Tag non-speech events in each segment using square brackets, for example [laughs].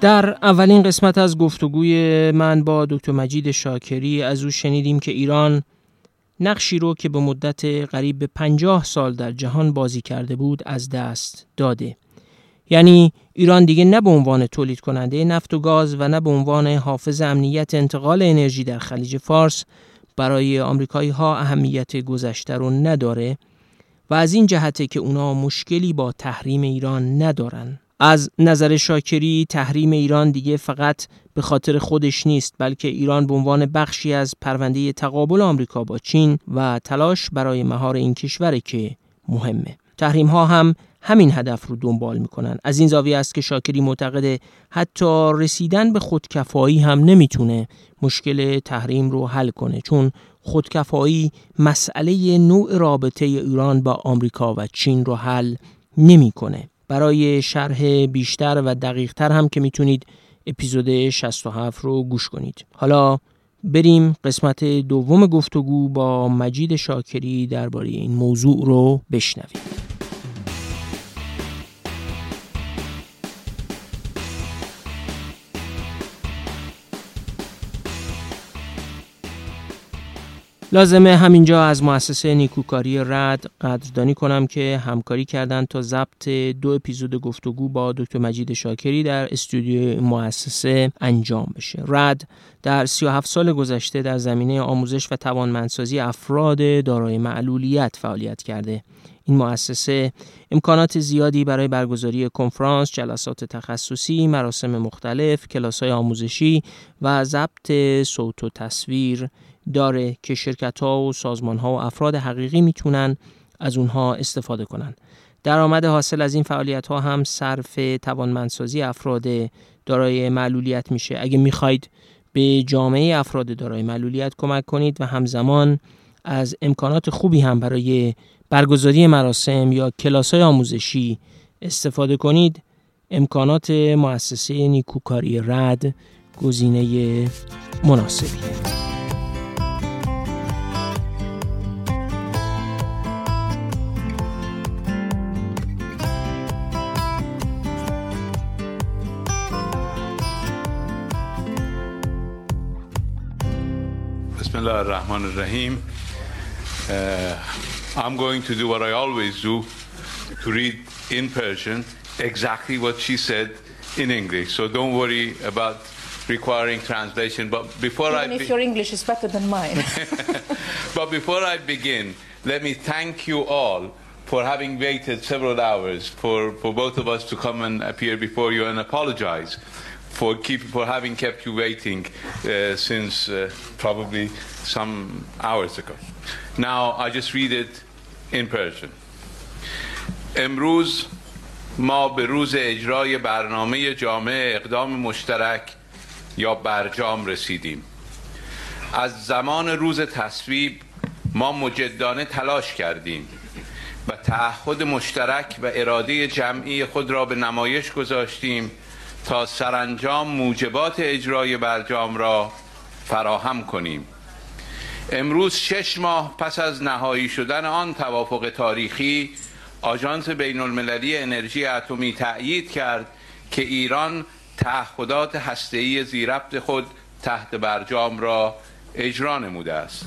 در اولین قسمت از گفتگوی من با دکتر مجید شاکری از او شنیدیم که ایران نقشی رو که به مدت قریب به پنجاه سال در جهان بازی کرده بود از دست داده. یعنی ایران دیگه نه به عنوان تولید کننده نفت و گاز و نه به عنوان حافظ امنیت انتقال انرژی در خلیج فارس برای آمریکایی ها اهمیت گذشته رو نداره و از این جهته که اونا مشکلی با تحریم ایران ندارن. از نظر شاکری تحریم ایران دیگه فقط به خاطر خودش نیست بلکه ایران به عنوان بخشی از پرونده تقابل آمریکا با چین و تلاش برای مهار این کشوره که مهمه. تحریم ها هم همین هدف رو دنبال می‌کنن. از این زاویه است که شاکری معتقد حتی رسیدن به خودکفایی هم نمی‌تونه مشکل تحریم رو حل کنه چون خودکفایی مسئله نوع رابطه ایران با آمریکا و چین رو حل نمی‌کنه. برای شرح بیشتر و دقیقتر هم که می‌تونید اپیزود 67 رو گوش کنید. حالا بریم قسمت دوم گفتگو با مجید شاکری درباره این موضوع رو بشنویم. لازمه همینجا از مؤسسه نیکوکاری رد قدردانی کنم که همکاری کردند تا ضبط دو اپیزود گفتگو با دکتر مجید شاکری در استودیو مؤسسه انجام بشه. رد در 37 سال گذشته در زمینه آموزش و توانمندسازی افراد دارای معلولیت فعالیت کرده. این مؤسسه امکانات زیادی برای برگزاری کنفرانس، جلسات تخصصی، مراسم مختلف، کلاس‌های آموزشی و ضبط صوت و تصویر داره که شرکت ها و سازمان ها و افراد حقیقی می‌تونن از اونها استفاده کنن. درآمد حاصل از این فعالیت ها هم صرف توانمندسازی افراد دارای معلولیت میشه. اگه می‌خواید به جامعه افراد دارای معلولیت کمک کنید و همزمان از امکانات خوبی هم برای برگزاری مراسم یا کلاس های آموزشی استفاده کنید امکانات مؤسسه نیکوکاری رد گزینه مناسبیه Bismillah ar-Rahman ar-Rahim. Uh, I'm going to do what I always do, to read in Persian exactly what she said in English. So don't worry about requiring translation. But before Even I if your English is better than mine. [laughs] [laughs] but before I begin, let me thank you all for having waited several hours for, for both of us to come and appear before you and apologize for keep for having kept you waiting uh, since uh, probably some hours ago. Now I just read it in Persian. امروز ما به روز اجرای برنامه جامعه اقدام مشترک یا برجام رسیدیم از زمان روز تصویب ما مجدانه تلاش کردیم و تعهد مشترک و اراده جمعی خود را به نمایش گذاشتیم تا سرانجام موجبات اجرای برجام را فراهم کنیم. امروز شش ماه پس از نهایی شدن آن توافق تاریخی آژانس بین المللی انرژی اتمی تأیید کرد که ایران تعهدات هسته‌ای زیربط خود تحت برجام را اجرا نموده است.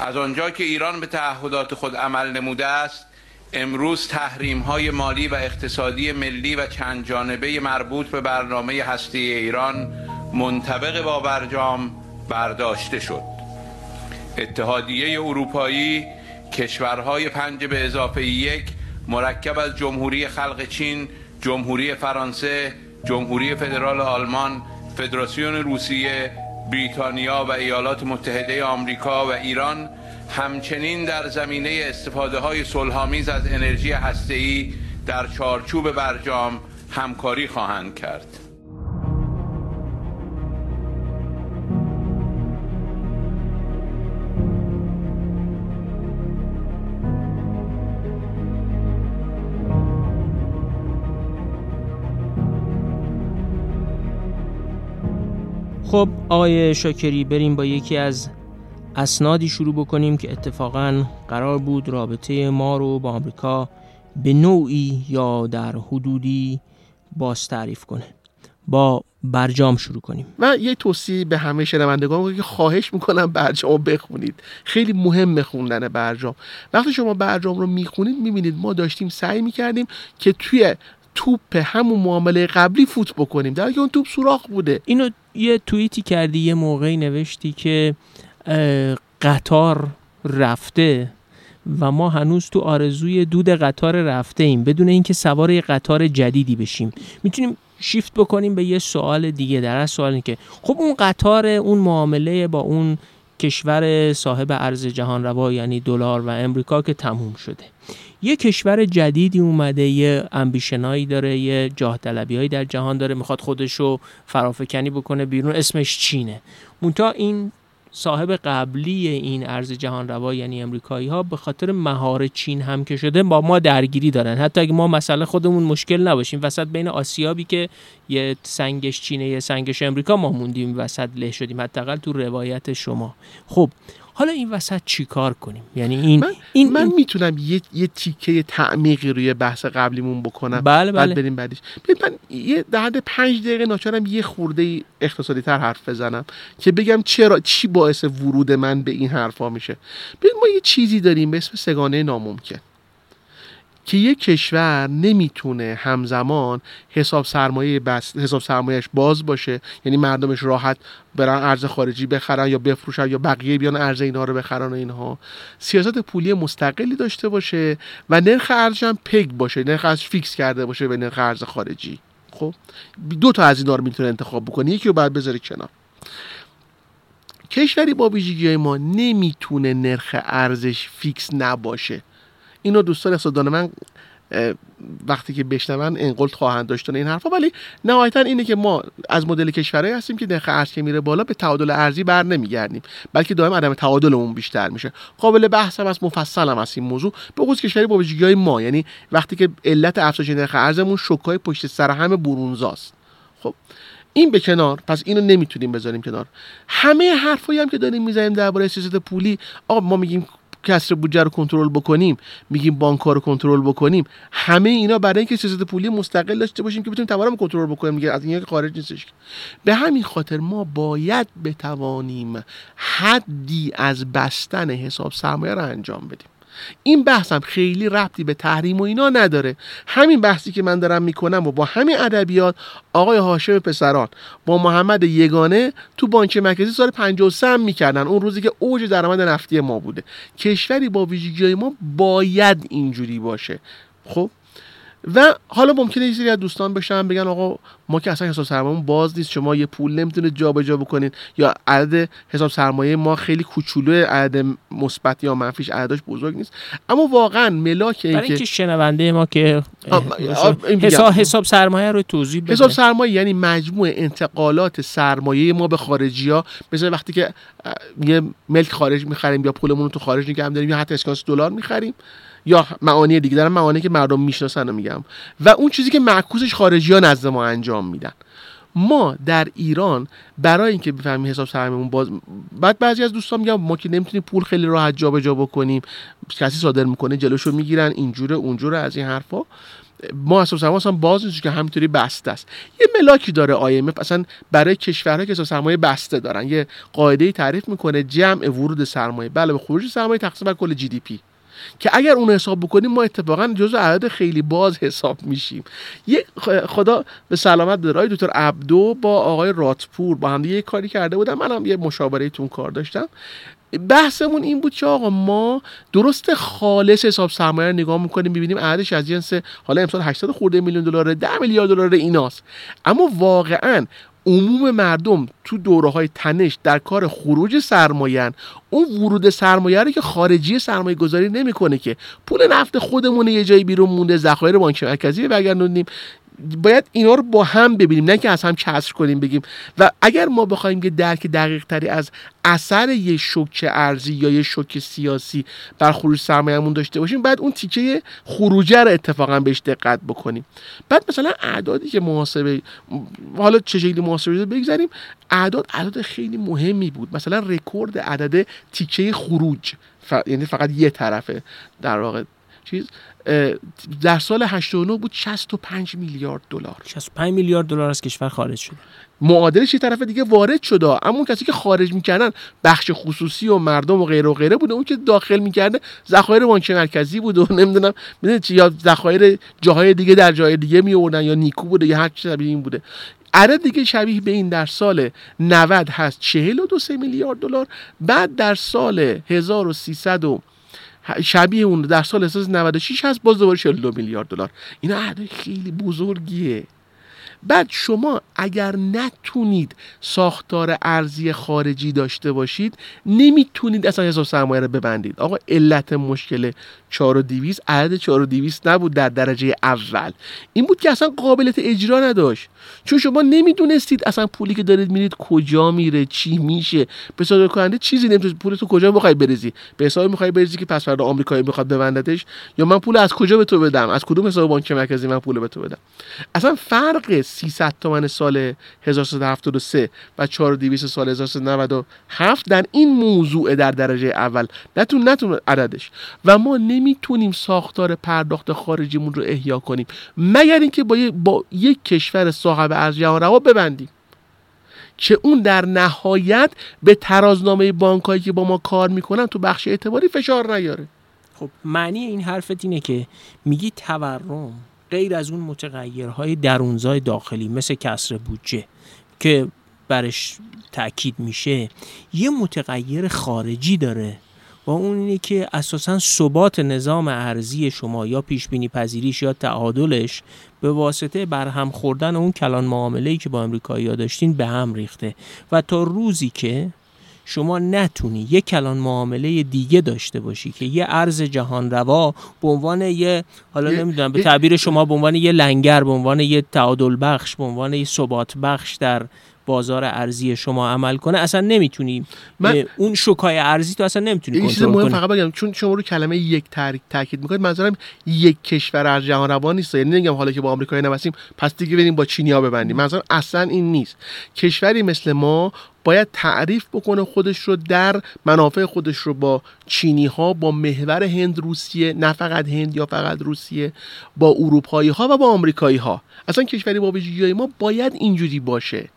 از آنجا که ایران به تعهدات خود عمل نموده است امروز تحریم های مالی و اقتصادی ملی و چند جانبه مربوط به برنامه هستی ایران منطبق با برجام برداشته شد. اتحادیه اروپایی کشورهای پنج به اضافه یک مرکب از جمهوری خلق چین، جمهوری فرانسه، جمهوری فدرال آلمان، فدراسیون روسیه، بریتانیا و ایالات متحده آمریکا و ایران همچنین در زمینه استفاده های صلحآمیز از انرژی هسته‌ای در چارچوب برجام همکاری خواهند کرد. خب آقای شاکری بریم با یکی از اسنادی شروع بکنیم که اتفاقا قرار بود رابطه ما رو با آمریکا به نوعی یا در حدودی باز تعریف کنه. با برجام شروع کنیم. و یه توصیه به همه شنوندگان که خواهش می‌کنم برجام رو بخونید. خیلی مهم خوندن برجام. وقتی شما برجام رو می‌خونید می‌بینید ما داشتیم سعی می‌کردیم که توی توپ همون معامله قبلی فوت بکنیم. در اون توپ سوراخ بوده. اینو یه توییتی کردی یه موقعی نوشتی که قطار رفته و ما هنوز تو آرزوی دود قطار رفته ایم. بدون اینکه سوار یه قطار جدیدی بشیم. می‌تونیم شیفت بکنیم به یه سوال دیگه. در از سوال که خب اون قطار اون معامله با اون کشور صاحب ارز جهان روا یعنی دلار و امریکا که تموم شده. یه کشور جدیدی اومده یه امبیشنایی داره یه جاه هایی در جهان داره می‌خواد خودشو فرافکنی بکنه بیرون اسمش چینه. مونتا این صاحب قبلی این ارز جهان روا یعنی امریکایی ها به خاطر مهار چین هم که شده با ما درگیری دارن. حتی اگه ما مسئله خودمون مشکل نباشیم وسط بین آسیابی که یه سنگش چینه یه سنگش امریکا ما موندیم وسط له شدیم حداقل تو روایت شما. خب حالا این وسط چیکار کنیم؟ یعنی این من, این من می‌تونم یه, یه تیکه تعمیقی روی بحث قبلیمون بکنم. بله بله. بعد بریم بعدش. من یه در حد پنج دقیقه ناچارم یه خورده اقتصادی تر حرف بزنم که بگم چرا چی باعث ورود من به این حرفا میشه. ببین ما یه چیزی داریم به اسم سگانه ناممکن. که یک کشور نمی‌تونه همزمان حساب سرمایه بس حساب سرمایهش باز باشه یعنی مردمش راحت برن ارز خارجی بخرن یا بفروشن یا بقیه بیان ارز اینها رو بخرن و اینها. سیاست پولی مستقلی داشته باشه و نرخ ارزش هم peg باشه نرخ ارزش fix کرده باشه به نرخ ارز خارجی. خب؟ دو تا از اینا رو می‌تونه انتخاب بکنه یکی رو بعد بذاره کنار. کشوری با ویژگی ما نمی‌تونه نرخ ارزش fix نباشه. اینو دوستان اقتصاددان من وقتی که بشنون ان‌قلت خواهند داشتن این حرفا. ولی نهایتا اینه که ما از مدل کشورهایی هستیم که نرخ ارز که میره بالا به تعادل ارزی بر نمیگردیم. بلکه دائم عدم تعادلمون بیشتر میشه. قابل بحث هم از مفصل هم از این موضوع. به خصوص کشوری با ویژگی‌های ما. یعنی وقتی که علت افزایش نرخ ارزمون شوکای پشت سر همه برونزاست. خب این به کنار. پس اینو نمی‌تونیم بذاریم کنار. همه حرفایی هم که داریم می‌زنیم درباره سیاست پولی آقا ما میگیم کسر بودجه رو کنترل بکنیم میگیم بانک رو کنترل بکنیم. همه اینا برای اینکه سیاست پولی مستقل داشته باشیم که بتونیم تورم کنترل بکنیم میگه از این خارج نیستش. به همین خاطر ما باید بتوانیم حدی از بستن حساب سرمایه رو انجام بدیم. این بحثم خیلی ربطی به تحریم و اینا نداره. همین بحثی که من دارم می‌کنم و با همین ادبیات آقای هاشم پسران با محمد یگانه تو بانک مرکزی سال 53 هم می‌کردن. اون روزی که اوج درآمد نفتی ما بوده. کشوری با ویژگی ما باید اینجوری باشه. خب؟ و حالا ممکنه یه سری از دوستان بشن بگن آقا ما که اصلا حساب سرمایه باز نیست شما یه پول نمی‌تونه جابجا بکنین یا عدد حساب سرمایه ما خیلی کوچولو عدد مثبت یا منفیش عددش بزرگ نیست. اما واقعا ملاک این که شنونده ما که حساب حساب سرمایه رو توضیح بده. حساب سرمایه یعنی مجموع انتقالات سرمایه ما به خارجی ها مثل وقتی که یه ملک خارج می‌خریم یا پولمون رو تو خارج نگه داریم یا حتی اسکناس دلار می‌خریم. یا معانی دیگه دارم معانی که مردم می‌شناسن رو میگم. و اون چیزی که معکوسش خارجی ها نزد ما انجام میدن. ما در ایران برای اینکه بفهمیم حساب سرمایه‌مون باز بعد بعضی از دوستان میگن ما که نمی‌تونیم پول خیلی راحت جابجا بکنیم. کسی صادر می‌کنه جلوشو می‌گیرن اینجوره اونجوره از این حرفا. ما حساب سرمایه اصلا باز نیست که همینطوری بسته است. یه ملاکی داره IMF اصلا برای کشورها که حساب سرمایه بسته دارن. یه قاعده تعریف می‌کنه جمع ورود سرمایه. بله به خروج سرمایه تقسیم بر کل جی دی پی. که اگر اون حساب بکنیم ما اتفاقا جزو عدد خیلی باز حساب میشیم. یه خدا به سلامت داره دکتر عبدو با آقای راتپور با هم یه کاری کرده بودم منم یه مشاوره تون کار داشتم. بحثمون این بود که آقا ما درست خالص حساب سرمایه رو نگاه می‌کنیم ببینیم عددش از جنس حالا امسال 800 خورده میلیون دلار 10 میلیارد دلار ایناست. اما واقعا عموم مردم تو دوره های تنش در کار خروج سرمایه اون ورود سرمایه رو که خارجی سرمایه گذاری نمی‌کنه که. پول نفت خودمون یه جایی بیرون مونده ذخایر بانک مرکزی بگردونیم باید اینا رو با هم ببینیم نه که از هم کسر کنیم بگیم. و اگر ما بخوایم که درک دقیق تری از اثر یه شوک ارزی یا یه شوک سیاسی بر خروج سرمایه‌مون داشته باشیم بعد اون تیکه خروجه رو اتفاقا بهش دقت بکنیم. بعد مثلا اعدادی که محاسبه حالا چه شکلی محاسبه بگذاریم اعداد اعداد خیلی مهمی بود. مثلا رکورد عدد تیکه خروج ف... یعنی فقط یه طرفه در واقع. چیز در سال 89 بود 65 میلیارد دلار. 65 میلیارد دلار از کشور خارج شده. معادلش یه طرف دیگه وارد شده. اما اون کسی که خارج می‌کردن بخش خصوصی و مردم و غیره و غیره بوده. اون که داخل می‌کرده ذخایر بانک مرکزی بود و [laughs] نمی‌دونم چی؟ یا ذخایر جاهای دیگه در جای دیگه می یا نیکو بوده یا هر چیز شبیه این بوده. عدد دیگه شبیه به این در سال 90 هست 42 میلیارد دلار. بعد در سال 1300 و شبیه اون در سال 1996 هست باز دوباره 42 میلیارد دلار اینا عدد خیلی بزرگیه. بعد شما اگر نتونید ساختار ارزی خارجی داشته باشید نمی‌تونید اصلا حساب سرمایه رو ببندید. آقا علت مشکل 4 و 200 عدد 4 و 200 نبود در درجه اول. این بود که اصلا قابلیت اجرا نداشت. چون شما نمی‌دونستید اصلا پولی که دارید میرید کجا میره چی میشه. به صادر کننده چیزی نمی‌تونید پول تو کجا می‌خوای بریزی؟ به حساب می‌خوای بریزی که پس فردا آمریکایی می‌خواد ببندتش؟ یا من پول از کجا به تو بدم؟ از کدوم حساب بانک مرکزی من پول به تو بدم؟ اصلا فرق 300 تومن سال 1373 و 4200 سال 1397 در این موضوع در درجه اول. نتون نتون عددش. و ما نمی‌تونیم ساختار پرداخت خارجیمون رو احیا کنیم. مگر اینکه با, با یک کشور صاحب از جهان روا ببندیم. که اون در نهایت به ترازنامه بانکایی که با ما کار می‌کنن تو بخش اعتباری فشار نیاره. خب معنی این حرفت اینه که میگی تورم غیر از اون متغیرهای درونزای داخلی مثل کسر بودجه که برش تاکید میشه یه متغیر خارجی داره. و اون اینه که اساسا ثبات نظام ارزی شما یا پیش بینی پذیریش یا تعادلش به واسطه برهم خوردن اون کلان معامله ای که با امریکایی داشتین به هم ریخته. و تا روزی که شما نتونی یک کلان معامله دیگه داشته باشی که یه ارز جهان روا به عنوان یه حالا نمی‌دونم به تعبیر شما به عنوان یه لنگر به عنوان یه تعادل بخش به عنوان یه ثبات بخش در بازار ارزی شما عمل کنه اصلا نمی‌تونی من اون شوکای ارزی تو اصلا نمی‌تونی کنترل کنی. فقط بگم چون شما رو کلمه یک تاکید می‌کنید منظورم یک کشور از جهان روان نیست. یعنی نمیگم حالا که با آمریکایی نبستیم پس دیگه بریم با چینیا ببندیم. منظورم اصلا این نیست. کشوری مثل ما باید تعریف بکنه خودش رو در منافع خودش رو با چینی ها با محور هند روسیه نه فقط هند یا فقط روسیه با اروپایی ها و با آمریکایی ها. اصلا کشوری با ویژگی ما باید اینجوری باشه.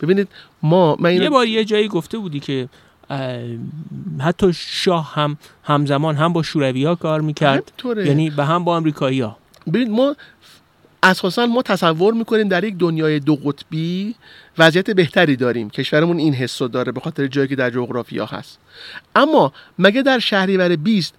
ببینید ما من یه بار یه جایی گفته بودی که حتی شاه هم همزمان هم با شوروی ها کار می‌کرد. یعنی به هم با امریکایی ها ببینید ما اساسا ما تصور می‌کنیم در یک دنیای دو قطبی وضعیت بهتری داریم. کشورمون این حس داره به خاطر جایی که در جغرافیا هست. اما مگه در شهریور 20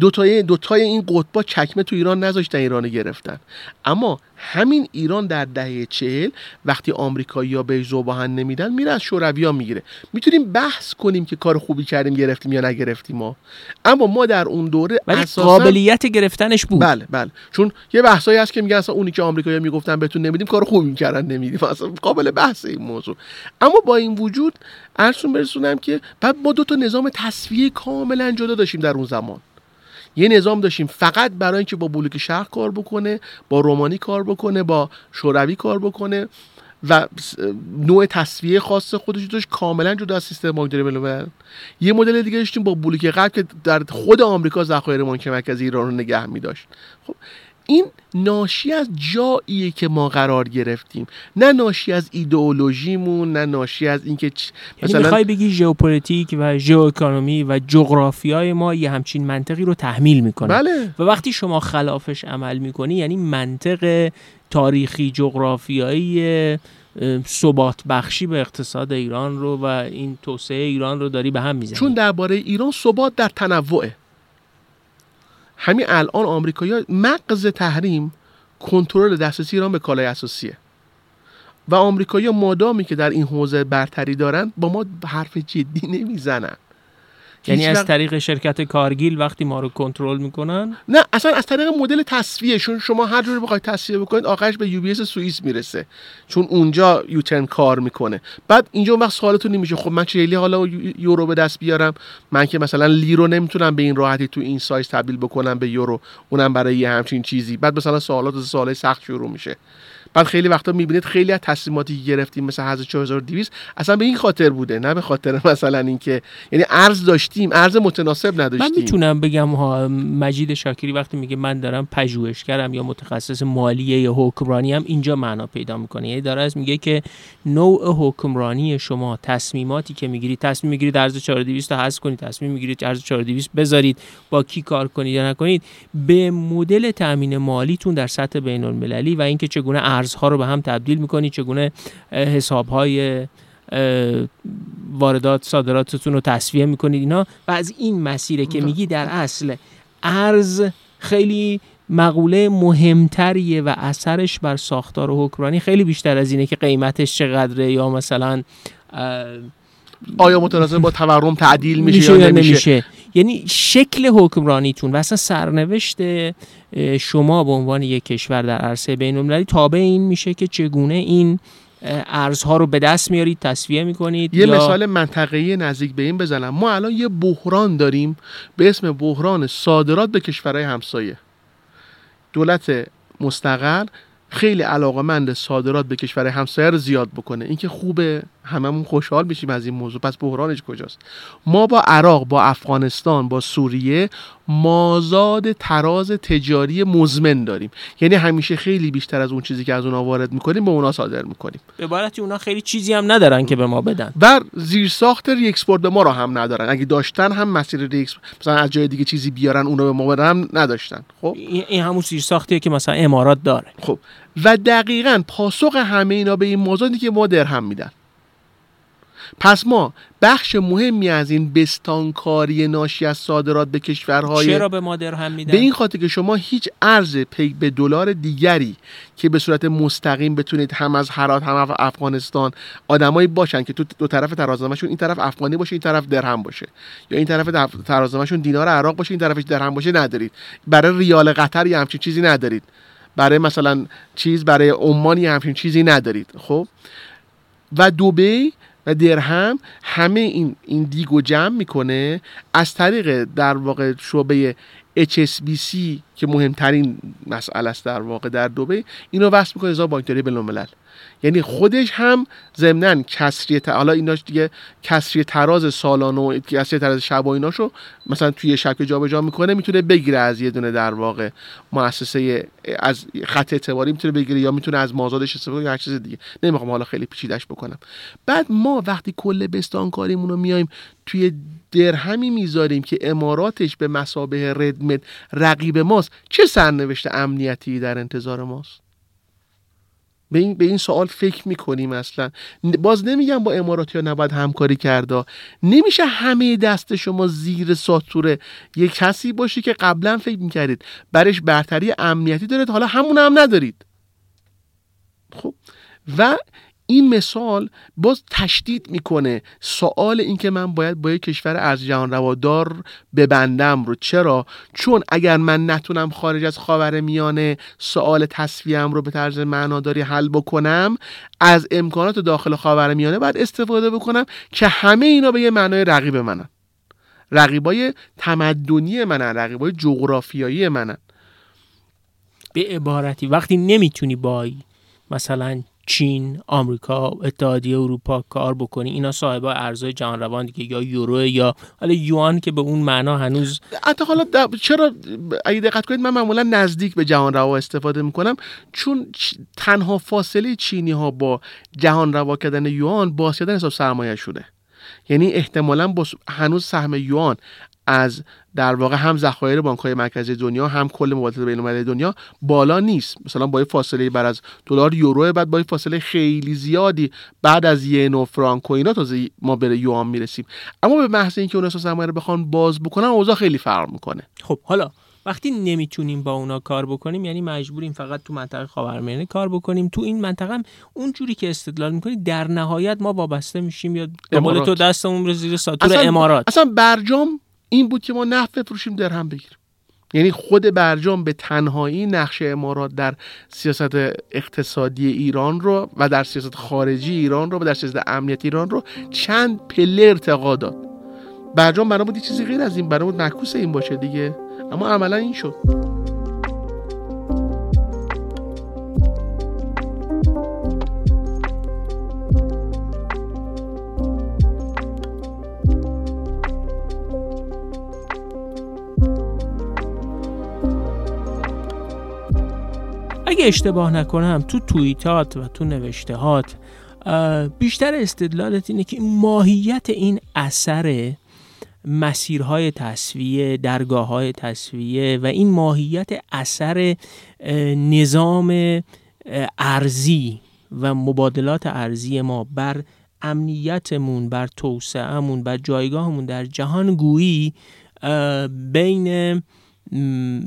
دوتای دوتای این قطبا چکمه تو ایران نذاشتن ایران گرفتن. اما همین ایران در دهه چهل وقتی آمریکایی‌ها بهش زوباهن نمیدن میره از شورویا می‌گیره. می‌تونیم بحث کنیم که کار خوبی کردیم گرفتیم یا نگرفتیم ما. اما ما در اون دوره ولی اساسا... قابلیت گرفتنش بود. بله بله. چون یه بحثایی هست که میگن اصلا اونی که آمریکایی‌ها می‌گفتن بهتون نمیدیم کار خوبی می‌کردن نمیدیم. اصلا قابل بحث این موضوع. اما با این وجود ارسون برسونم که بعد ما دو تا نظام تصفیه کاملا جدا داشتیم در اون زمان. یه نظام داشتیم. فقط برای اینکه با بلوک شهر کار بکنه با رومانی کار بکنه با شوروی کار بکنه و نوع تصویه خاص خودش داشت کاملا جدا از سیستم بانکداری بین یه مدل دیگه داشتیم با بلوک غرب که در خود آمریکا ذخایر بانک مرکزی ایران رو نگه می داشت خب این ناشی از جاییه که ما قرار گرفتیم. نه ناشی از ایدئولوژیمون نه ناشی از اینکه چ... یعنی مثلا می‌خوای بگی ژئوپلیتیک و ژئواکونومی و جغرافیای ما یه همچین منطقی رو تحمیل می‌کنه. بله. و وقتی شما خلافش عمل می‌کنی یعنی منطق تاریخی جغرافیایی ثبات بخشی به اقتصاد ایران رو و این توسعه ایران رو داری به هم می‌زنی. چون درباره ایران ثبات در تنوعه. همین الان آمریکایی‌ها مغز تحریم کنترل دسترسی ایران به کالای اساسیه. و آمریکایی‌ها مادامی که در این حوزه برتری دارن با ما حرف جدی نمی‌زنن. یعنی از طریق شرکت کارگیل وقتی ما رو کنترل می‌کنن؟ نه اصلا از طریق مدل تصفیه چون شما هر جوری بخواید تصفیه بکنید آخرش به یو سوئیس می‌رسه چون اونجا یوتن کار می‌کنه. بعد اینجا اون وقت سوالتون نمیشه خب من چه حالا یورو به دست بیارم؟ من که مثلا لیرو نمی‌تونم به این راحتی تو این سایز تبدیل بکنم به یورو اونم برای یه همچین چیزی. بعد مثلا سوالات سوالای سخت شروع میشه. بعد خیلی وقتا می‌بینید خیلی از تصمیماتی که گرفتیم مثل حز 4200 اصلا به این خاطر بوده نه به خاطر مثلا اینکه یعنی ارز داشتیم ارز متناسب نداشتیم. من می‌تونم بگم ها مجید شاکری وقتی میگه من دارم پژوهشگرم یا متخصص مالیه یا حکمرانی هم اینجا معنا پیدا می‌کنه. یعنی داره از میگه که نوع حکمرانی شما تصمیماتی که می‌گیرید تصمیم می‌گیرید ارز 4200 رو حذف کنید تصمیم می‌گیرید ارز 4200 بذارید با کی کار کنید یا نکنید به مدل تامین مالیتون در سطح بین المللی و اینکه چگونه ارزها رو به هم تبدیل می‌کنید چگونه حسابهای واردات صادراتتون رو تصویه می‌کنید اینا و از این مسیره که میگی در اصل ارز خیلی مقوله مهمتریه و اثرش بر ساختار و حکمرانی خیلی بیشتر از اینه که قیمتش چقدره یا مثلا آیا متناسب با تورم تعدیل میشه, میشه یا نمیشه. نمیشه یعنی شکل حکمرانیتون و اصلا سرنوشت شما به عنوان یک کشور در عرصه بین المللی تابع این میشه که چگونه این ارزها رو به دست میارید تصفیه می‌کنید یه یا... مثال منطقه‌ای نزدیک به این بزنم. ما الان یه بحران داریم به اسم بحران صادرات به کشورهای همسایه. دولت مستقر خیلی علاقمند صادرات به کشور همسایه رو زیاد بکنه. اینکه خوبه هممون خوشحال بشیم از این موضوع. پس بحرانش کجاست؟ ما با عراق با افغانستان با سوریه مازاد تراز تجاری مزمن داریم. یعنی همیشه خیلی بیشتر از اون چیزی که از اونها وارد می‌کنیم به اونا صادر می‌کنیم. به عبارتی اونا خیلی چیزی هم ندارن که به ما بدن. و زیرساخت re-export به ما رو هم ندارن. اگه داشتن هم مسیر re-ex مثلا از جای دیگه چیزی بیارن اونو به ما بدن هم نداشتن. خب؟ این همون زیرساختیه که مثلا امارات داره. خب. و دقیقا پاسخ همه اینا به این موضوعی که ما درهم میدن. پس ما بخش مهمی از این بستانکاری ناشی از صادرات به کشورهای چرا به ما درهم میدن؟ به این خاطر که شما هیچ ارز پی به دلار دیگری که به صورت مستقیم بتونید هم از هرات هم از افغانستان آدمایی باشن که تو دو طرف ترازنامه‌شون این طرف افغانی باشه این طرف درهم باشه. یا این طرف ترازنامه‌شون دینار عراق باشه این طرفش درهم باشه ندارید. برای ریال قطر یا همچین چیزی ندارید. برای مثلا چیز برای عمان همچین چیزی ندارید. خب؟ و دوبی و درهم همه این این دیگو جمع می‌کنه از طریق در واقع شعبه HSBC که مهمترین مسئله است در واقع در دوبه اینو وصل می‌کنه ازا بانکداری بین یعنی خودش هم ضمنا کسری حالا ایناش دیگه کسری تراز سالانه و کسری تراز شب و ایناشو مثلا توی شب که جابجا می‌کنه می‌تونه بگیره از یه دونه در واقع مؤسسه از خط اعتباری می‌تونه بگیره یا می‌تونه از مازادش استفاده کنه هر چیز دیگه. نمی‌خوام حالا خیلی پیچیدش بکنم. بعد ما وقتی کل بستانکاریمون رو میایم توی درهمی می‌ذاریم که اماراتش به مسابه ردمت رقیب ماست چه سرنوشت امنیتی در انتظار ماست؟ به این, به این سوال فکر می‌کنیم اصلا باز نمیگم با اماراتی ها نباید همکاری کرده نمیشه همه دست شما زیر ساتور یک کسی باشی که قبلا فکر می‌کردید برش برتری امنیتی دارید حالا همون هم ندارید. خب؟ و این مثال باز تشدید می‌کنه سوال این که من باید با یک کشور از جهان روادار ببندم رو. چرا؟ چون اگر من نتونم خارج از خاور میانه سوال تصفیم رو به طرز معناداری حل بکنم از امکانات داخل خاور میانه باید استفاده بکنم که همه اینا به یه معنای رقیب منن. رقیبای تمدنی منن رقیبای جغرافیایی منن. به عبارتی وقتی نمی‌تونی با مثلا چین، آمریکا، اتحادیه اروپا کار بکنی. اینا صاحب ارزهای جهان روان دیگه یا یورو یا حالا یوان که به اون معنا هنوز حتی حالا چرا اگه دقت کنید من معمولا نزدیک به جهان روا استفاده می‌کنم. چون تنها فاصله چینی ها با جهان روا کردن یوان باز کردن حساب سرمایه شده یعنی احتمالا هنوز سهم یوان. از در واقع هم ذخایر بانک های مرکزی دنیا هم کل مبادلات بین المللی دنیا بالا نیست. مثلا با فاصله بعد از دلار یورو بعد با فاصله خیلی زیادی بعد از ین و فرانک و اینا تازه ما به یوان می‌رسیم. اما به محض اینکه اون اساس سرمایه رو بخوان باز بکنن اوضاع خیلی فرق می‌کنه. خب حالا وقتی نمی‌تونیم با اونا کار بکنیم یعنی مجبوریم فقط تو منطقه خاورمیانه کار بکنیم تو این منطقه هم اون جوری که استدلال می‌کنی در نهایت ما وابسته میشیم یا به تو دستمون رو زیر ساتور اصلا امارات. اصلا برجام این بود که ما نفت بفروشیم درهم بگیریم. یعنی خود برجام به تنهایی نقش امارات در سیاست اقتصادی ایران رو و در سیاست خارجی ایران رو و در سیاست امنیت ایران رو چند پله ارتقا داد. برجام برای بود چیزی غیر از این برای بود این باشه دیگه. اما عملا این شد. اگه اشتباه نکنم تو توییتات و تو نوشتهات بیشتر استدلالت اینه که ماهیت این اثر مسیرهای تصویه درگاه های تصویه و این ماهیت اثر نظام ارزی و مبادلات ارزی ما بر امنیتمون بر توسعهمون بر جایگاهمون در جهان گویی بین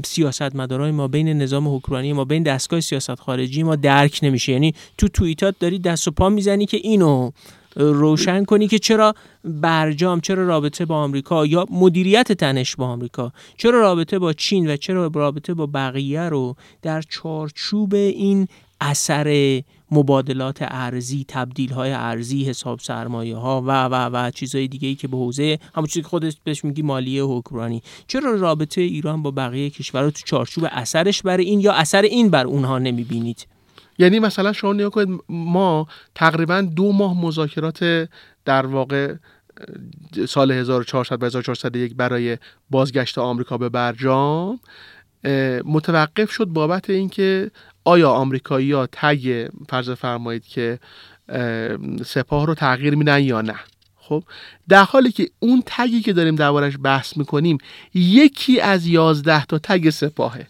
سیاستمدارای ما بین نظام حکمرانی ما بین دستگاه سیاست خارجی ما درک نمیشه. یعنی تو توییتات داری دست و پا می‌زنی که اینو روشن کنی که چرا برجام چرا رابطه با آمریکا یا مدیریت تنش با آمریکا چرا رابطه با چین و چرا رابطه با بقیه رو در چارچوب این اثر مبادلات ارزی تبدیل های ارزی حساب سرمایه ها و و و چیزهای دیگه ای که به حوزه همون چیزی که خودت بهش میگی مالیه حکمرانی. چرا رابطه ایران با بقیه کشورها تو چارچوب اثرش برای این یا اثر این بر اونها نمی‌بینید؟ یعنی مثلا شما نگاه کنید ما تقریبا دو ماه مذاکرات در واقع سال 1400 به 1401 برای بازگشت آمریکا به برجام متوقف شد بابت اینکه آیا آمریکایی ها تگ فرض فرمایید که سپاه رو تغییر میدن یا نه؟ خب در حالی که اون tag ی که داریم دربارش بحث می‌کنیم یکی از یازده تا tag سپاهه.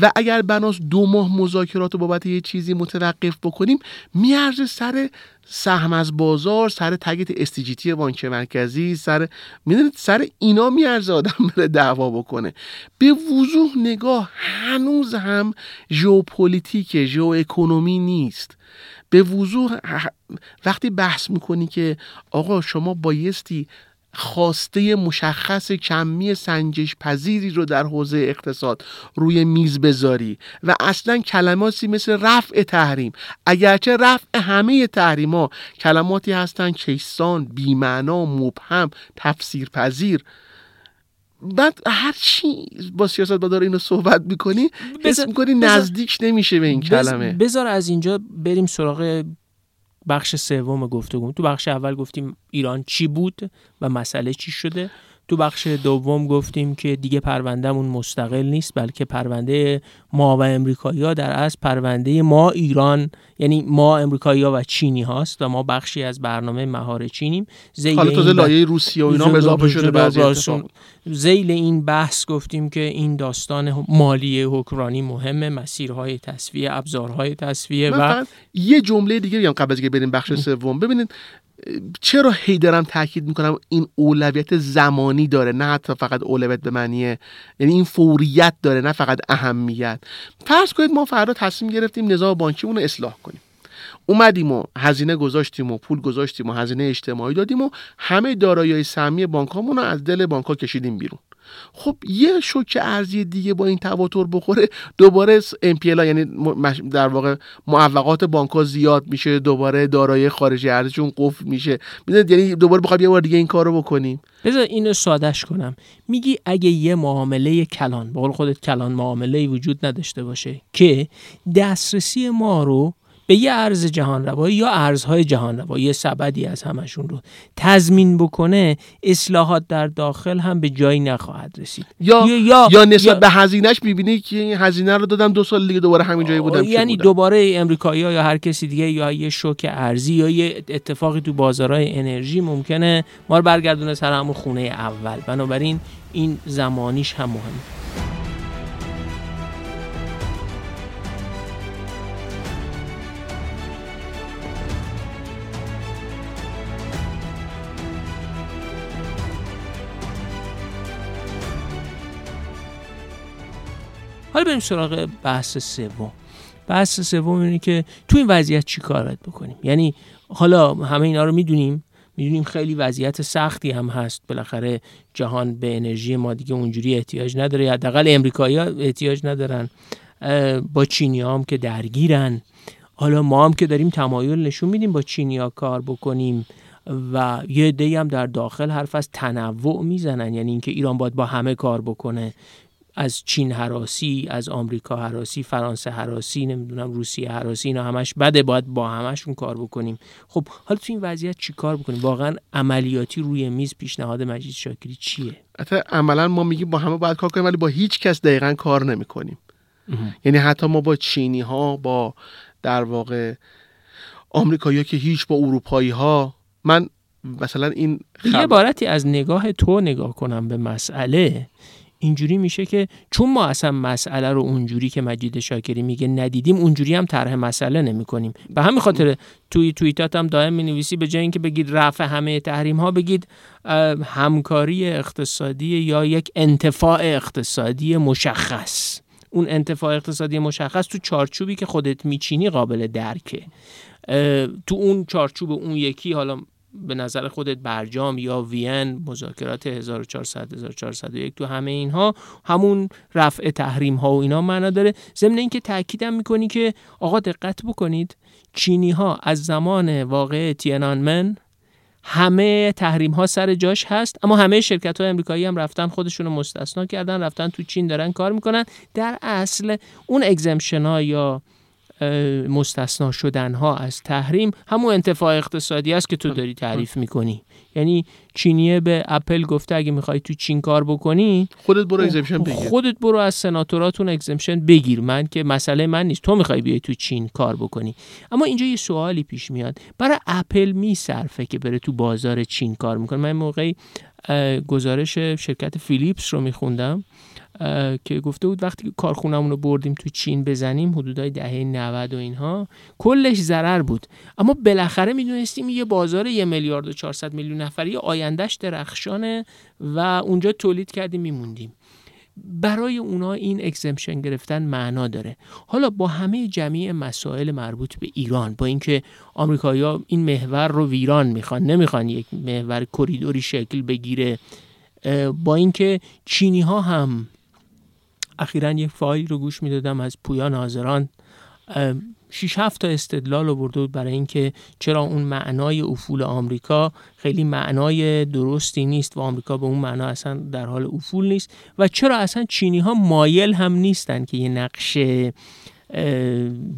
و اگر بناس دو ماه مذاکرات رو بابت یه چیزی متوقف بکنیم میارزه سر سهم از بازار سر tag SDGT بانک مرکزی سر می‌دونید؟ سر اینا میارزه آدم بره دعوا بکنه. به وضوح نگاه هنوز هم ژئوپلیتیک ژئواکونومی نیست. به وضوح وقتی بحث می‌کنی که آقا شما بایستی خواسته مشخص کمی سنجش پذیری رو در حوزه اقتصاد روی میز بذاری و اصلا کلماتی مثل رفع تحریم اگرچه رفع همه تحریم ها کلماتی هستند کیسان بیمعنا مبهم تفسیر پذیر بعد هر چی با سیاست داره اینو صحبت می‌کنی حس می‌کنی نزدیک نمیشه به این کلمه. بذار از اینجا بریم سراغ بخش سوم گفتگو. تو بخش اول گفتیم ایران چی بود و مسئله چی شده. تو بخش دوم گفتیم که دیگه پروندهمون مستقل نیست بلکه پرونده ما و امریکایی ها در از پرونده ما ایران یعنی ما امریکایی ها و چینی هاست و ما بخشی از برنامه مهار چینیم. حالا تازه لایه روسیه و اینا اضافه شده بعضی زیل این بحث گفتیم که این داستان مالی حکمرانی مهمه مسیرهای تصفیه ابزارهای تصفیه و یه جمله دیگه بگم قبل از که بریم بخش سوم. ببینید چرا هی دارم تاکید می‌کنم این اولویت زمانی داره؟ نه حتی فقط اولویت به معنیه یعنی این فوریت داره نه فقط اهمیت. فرض کنید ما فردا تصمیم گرفتیم نظام بانکیمون رو اصلاح کنیم. اومدیم و هزینه گذاشتیم و پول گذاشتیم و هزینه اجتماعی دادیم و همه دارایی سهمی بانکامون رو از دل بانک کشیدیم بیرون. خب یه شوک ارزی دیگه با این تواتر بخوره دوباره امپیلا یعنی در واقع معوقات بانک زیاد میشه دوباره دارایی خارجی ارزششون قفل میشه. می‌دونید؟ یعنی دوباره بخواد یه بار دیگه این کارو بکنیم. بذار اینو سادش کنم. میگی اگه یه معامله کلان به قول خودت کلان معامله وجود نداشته باشه که دسترسی ما رو به یه ارز جهان روایی یا ارزهای جهان روایی یه سبدی از همشون رو تضمین بکنه اصلاحات در داخل هم به جایی نخواهد رسید. یا یا, یا نسبت یا به هزینهش می‌بینی که این هزینه رو دادم دو سال دیگه دوباره همین جایی بودم یعنی دوباره امریکایی یا هر کسی دیگه یا یه شوک ارزی یا یه اتفاقی تو بازارهای انرژی ممکنه ما رو برگردونه سر همون خونه اول. بنابراین این زمانیش هم مهمه. حالا بریم سراغ بحث سوم. بحث سوم اینه که تو این وضعیت چی کارت بکنیم؟ یعنی حالا همه اینا رو می‌دونیم؟ می‌دونیم خیلی وضعیت سختی هم هست. بالاخره جهان به انرژی ما دیگه اونجوری احتیاج نداره. حداقل امریکایی احتیاج ندارن. با چینی هم که درگیرن. حالا ما هم که داریم تمایل نشون میدیم با چینیا کار بکنیم و یه دی هم در داخل حرف از تنوع می‌زنن. یعنی اینکه ایران باید با همه کار بکنه. از چین حراسی از آمریکا حراسی فرانسه حراسی نمی‌دونم روسیه حراسی اینا همش بده باید با همشون کار بکنیم. خب حالا تو این وضعیت چی کار بکنیم؟ واقعا عملیاتی روی میز پیشنهاد مجید شاکری چیه؟ حتی عملا ما میگیم با همه باید کار کنیم ولی با هیچ کس دقیقا کار نمی‌کنیم. یعنی حتی ما با چینی ها با در واقع آمریکایی که هیچ با اروپایی ها من مثلا این یه بارتی از نگاه تو نگاه کنم به مسئله. اینجوری میشه که چون ما اصلا مسئله رو اونجوری که مجید شاکری میگه ندیدیم اونجوری هم طرح مسئله نمی کنیم به همین خاطر توی توییتات هم دائم می نویسی به جای اینکه بگید رفع همه تحریم ها بگید همکاری اقتصادی یا یک انتفاع اقتصادی مشخص. اون انتفاع اقتصادی مشخص تو چارچوبی که خودت میچینی قابل درکه. تو اون چارچوب اون یکی حالا به نظر خودت برجام یا وین مذاکرات 1400 1401 تو همه اینها همون رفع تحریم ها و اینا معنا داره. ضمن اینکه تاکیدم می‌کنی که آقا دقت بکنید چینی ها از زمان واقع تینانمن همه تحریم ها سر جاش هست اما همه شرکت های امریکایی هم رفتن خودشون رو مستثنا کردن رفتن تو چین دارن کار می‌کنن. در اصل اون exemption ها یا مستثنا شدن ها از تحریم. همون انتفاع اقتصادی است که تو داری تعریف می‌کنی. یعنی چینیه به اپل گفته اگه می‌خوای تو چین کار بکنی خودت برو exemption بگیر. خودت برو از سناتوراتون exemption بگیر. من که مسئله من نیست. تو می‌خوای بیای تو چین کار بکنی. اما اینجا یه سوالی پیش میاد. برای اپل میصرفه که بره تو بازار چین کار می‌کنه. من موقعی گزارش شرکت فیلیپس رو میخوندم. که گفته بود وقتی که کارخونمون رو بردیم تو چین بزنیم حدودای دهه 90 و اینها کلش ضرر بود. اما بالاخره می‌دونستیم یه بازار یه میلیارد و 400 میلیون نفری آیندهش درخشانه و اونجا تولید کردیم میموندیم. برای اونا این اکزمشن گرفتن معنا داره. حالا با همه جمعی مسائل مربوط به ایران با اینکه آمریکایی‌ها این محور رو ویران می‌خوان نمی‌خوان یک محور کریدوری شکل بگیره با اینکه چینی ها هم اخیرا یک فایل رو گوش می‌دادم از پویان حاضران. شیش هفت تا استدلال آورده بود برای اینکه چرا اون معنای افول آمریکا خیلی معنای درستی نیست و آمریکا به اون معنا اصلا در حال افول نیست و چرا اصلا چینی ها مایل هم نیستن که یه نقش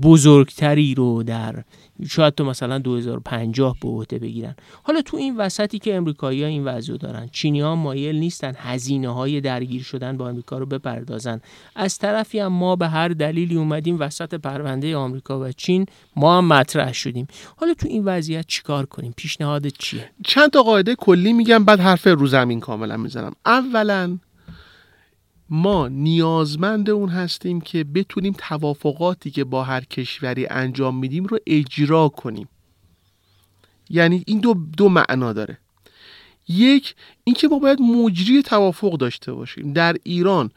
بزرگتری رو در شاید تو مثلا 2050 به عهده بگیرن. حالا تو این وسطی که امریکایی این وضع دارن چینی ها مایل نیستن هزینه های درگیر شدن با امریکا رو بپردازن. از طرفی هم ما به هر دلیلی اومدیم وسط پرونده آمریکا و چین ما هم مطرح شدیم. حالا تو این وضعیت چیکار کنیم؟ پیشنهاد چیه؟ چند تا قاعده کلی میگم بعد حرف رو زمین کاملا می‌زنم. اولا ما نیازمند اون هستیم که بتونیم توافقاتی که با هر کشوری انجام میدیم رو اجرا کنیم. یعنی این دو, دو معنا داره. یک اینکه ما باید مجری توافق داشته باشیم. در ایران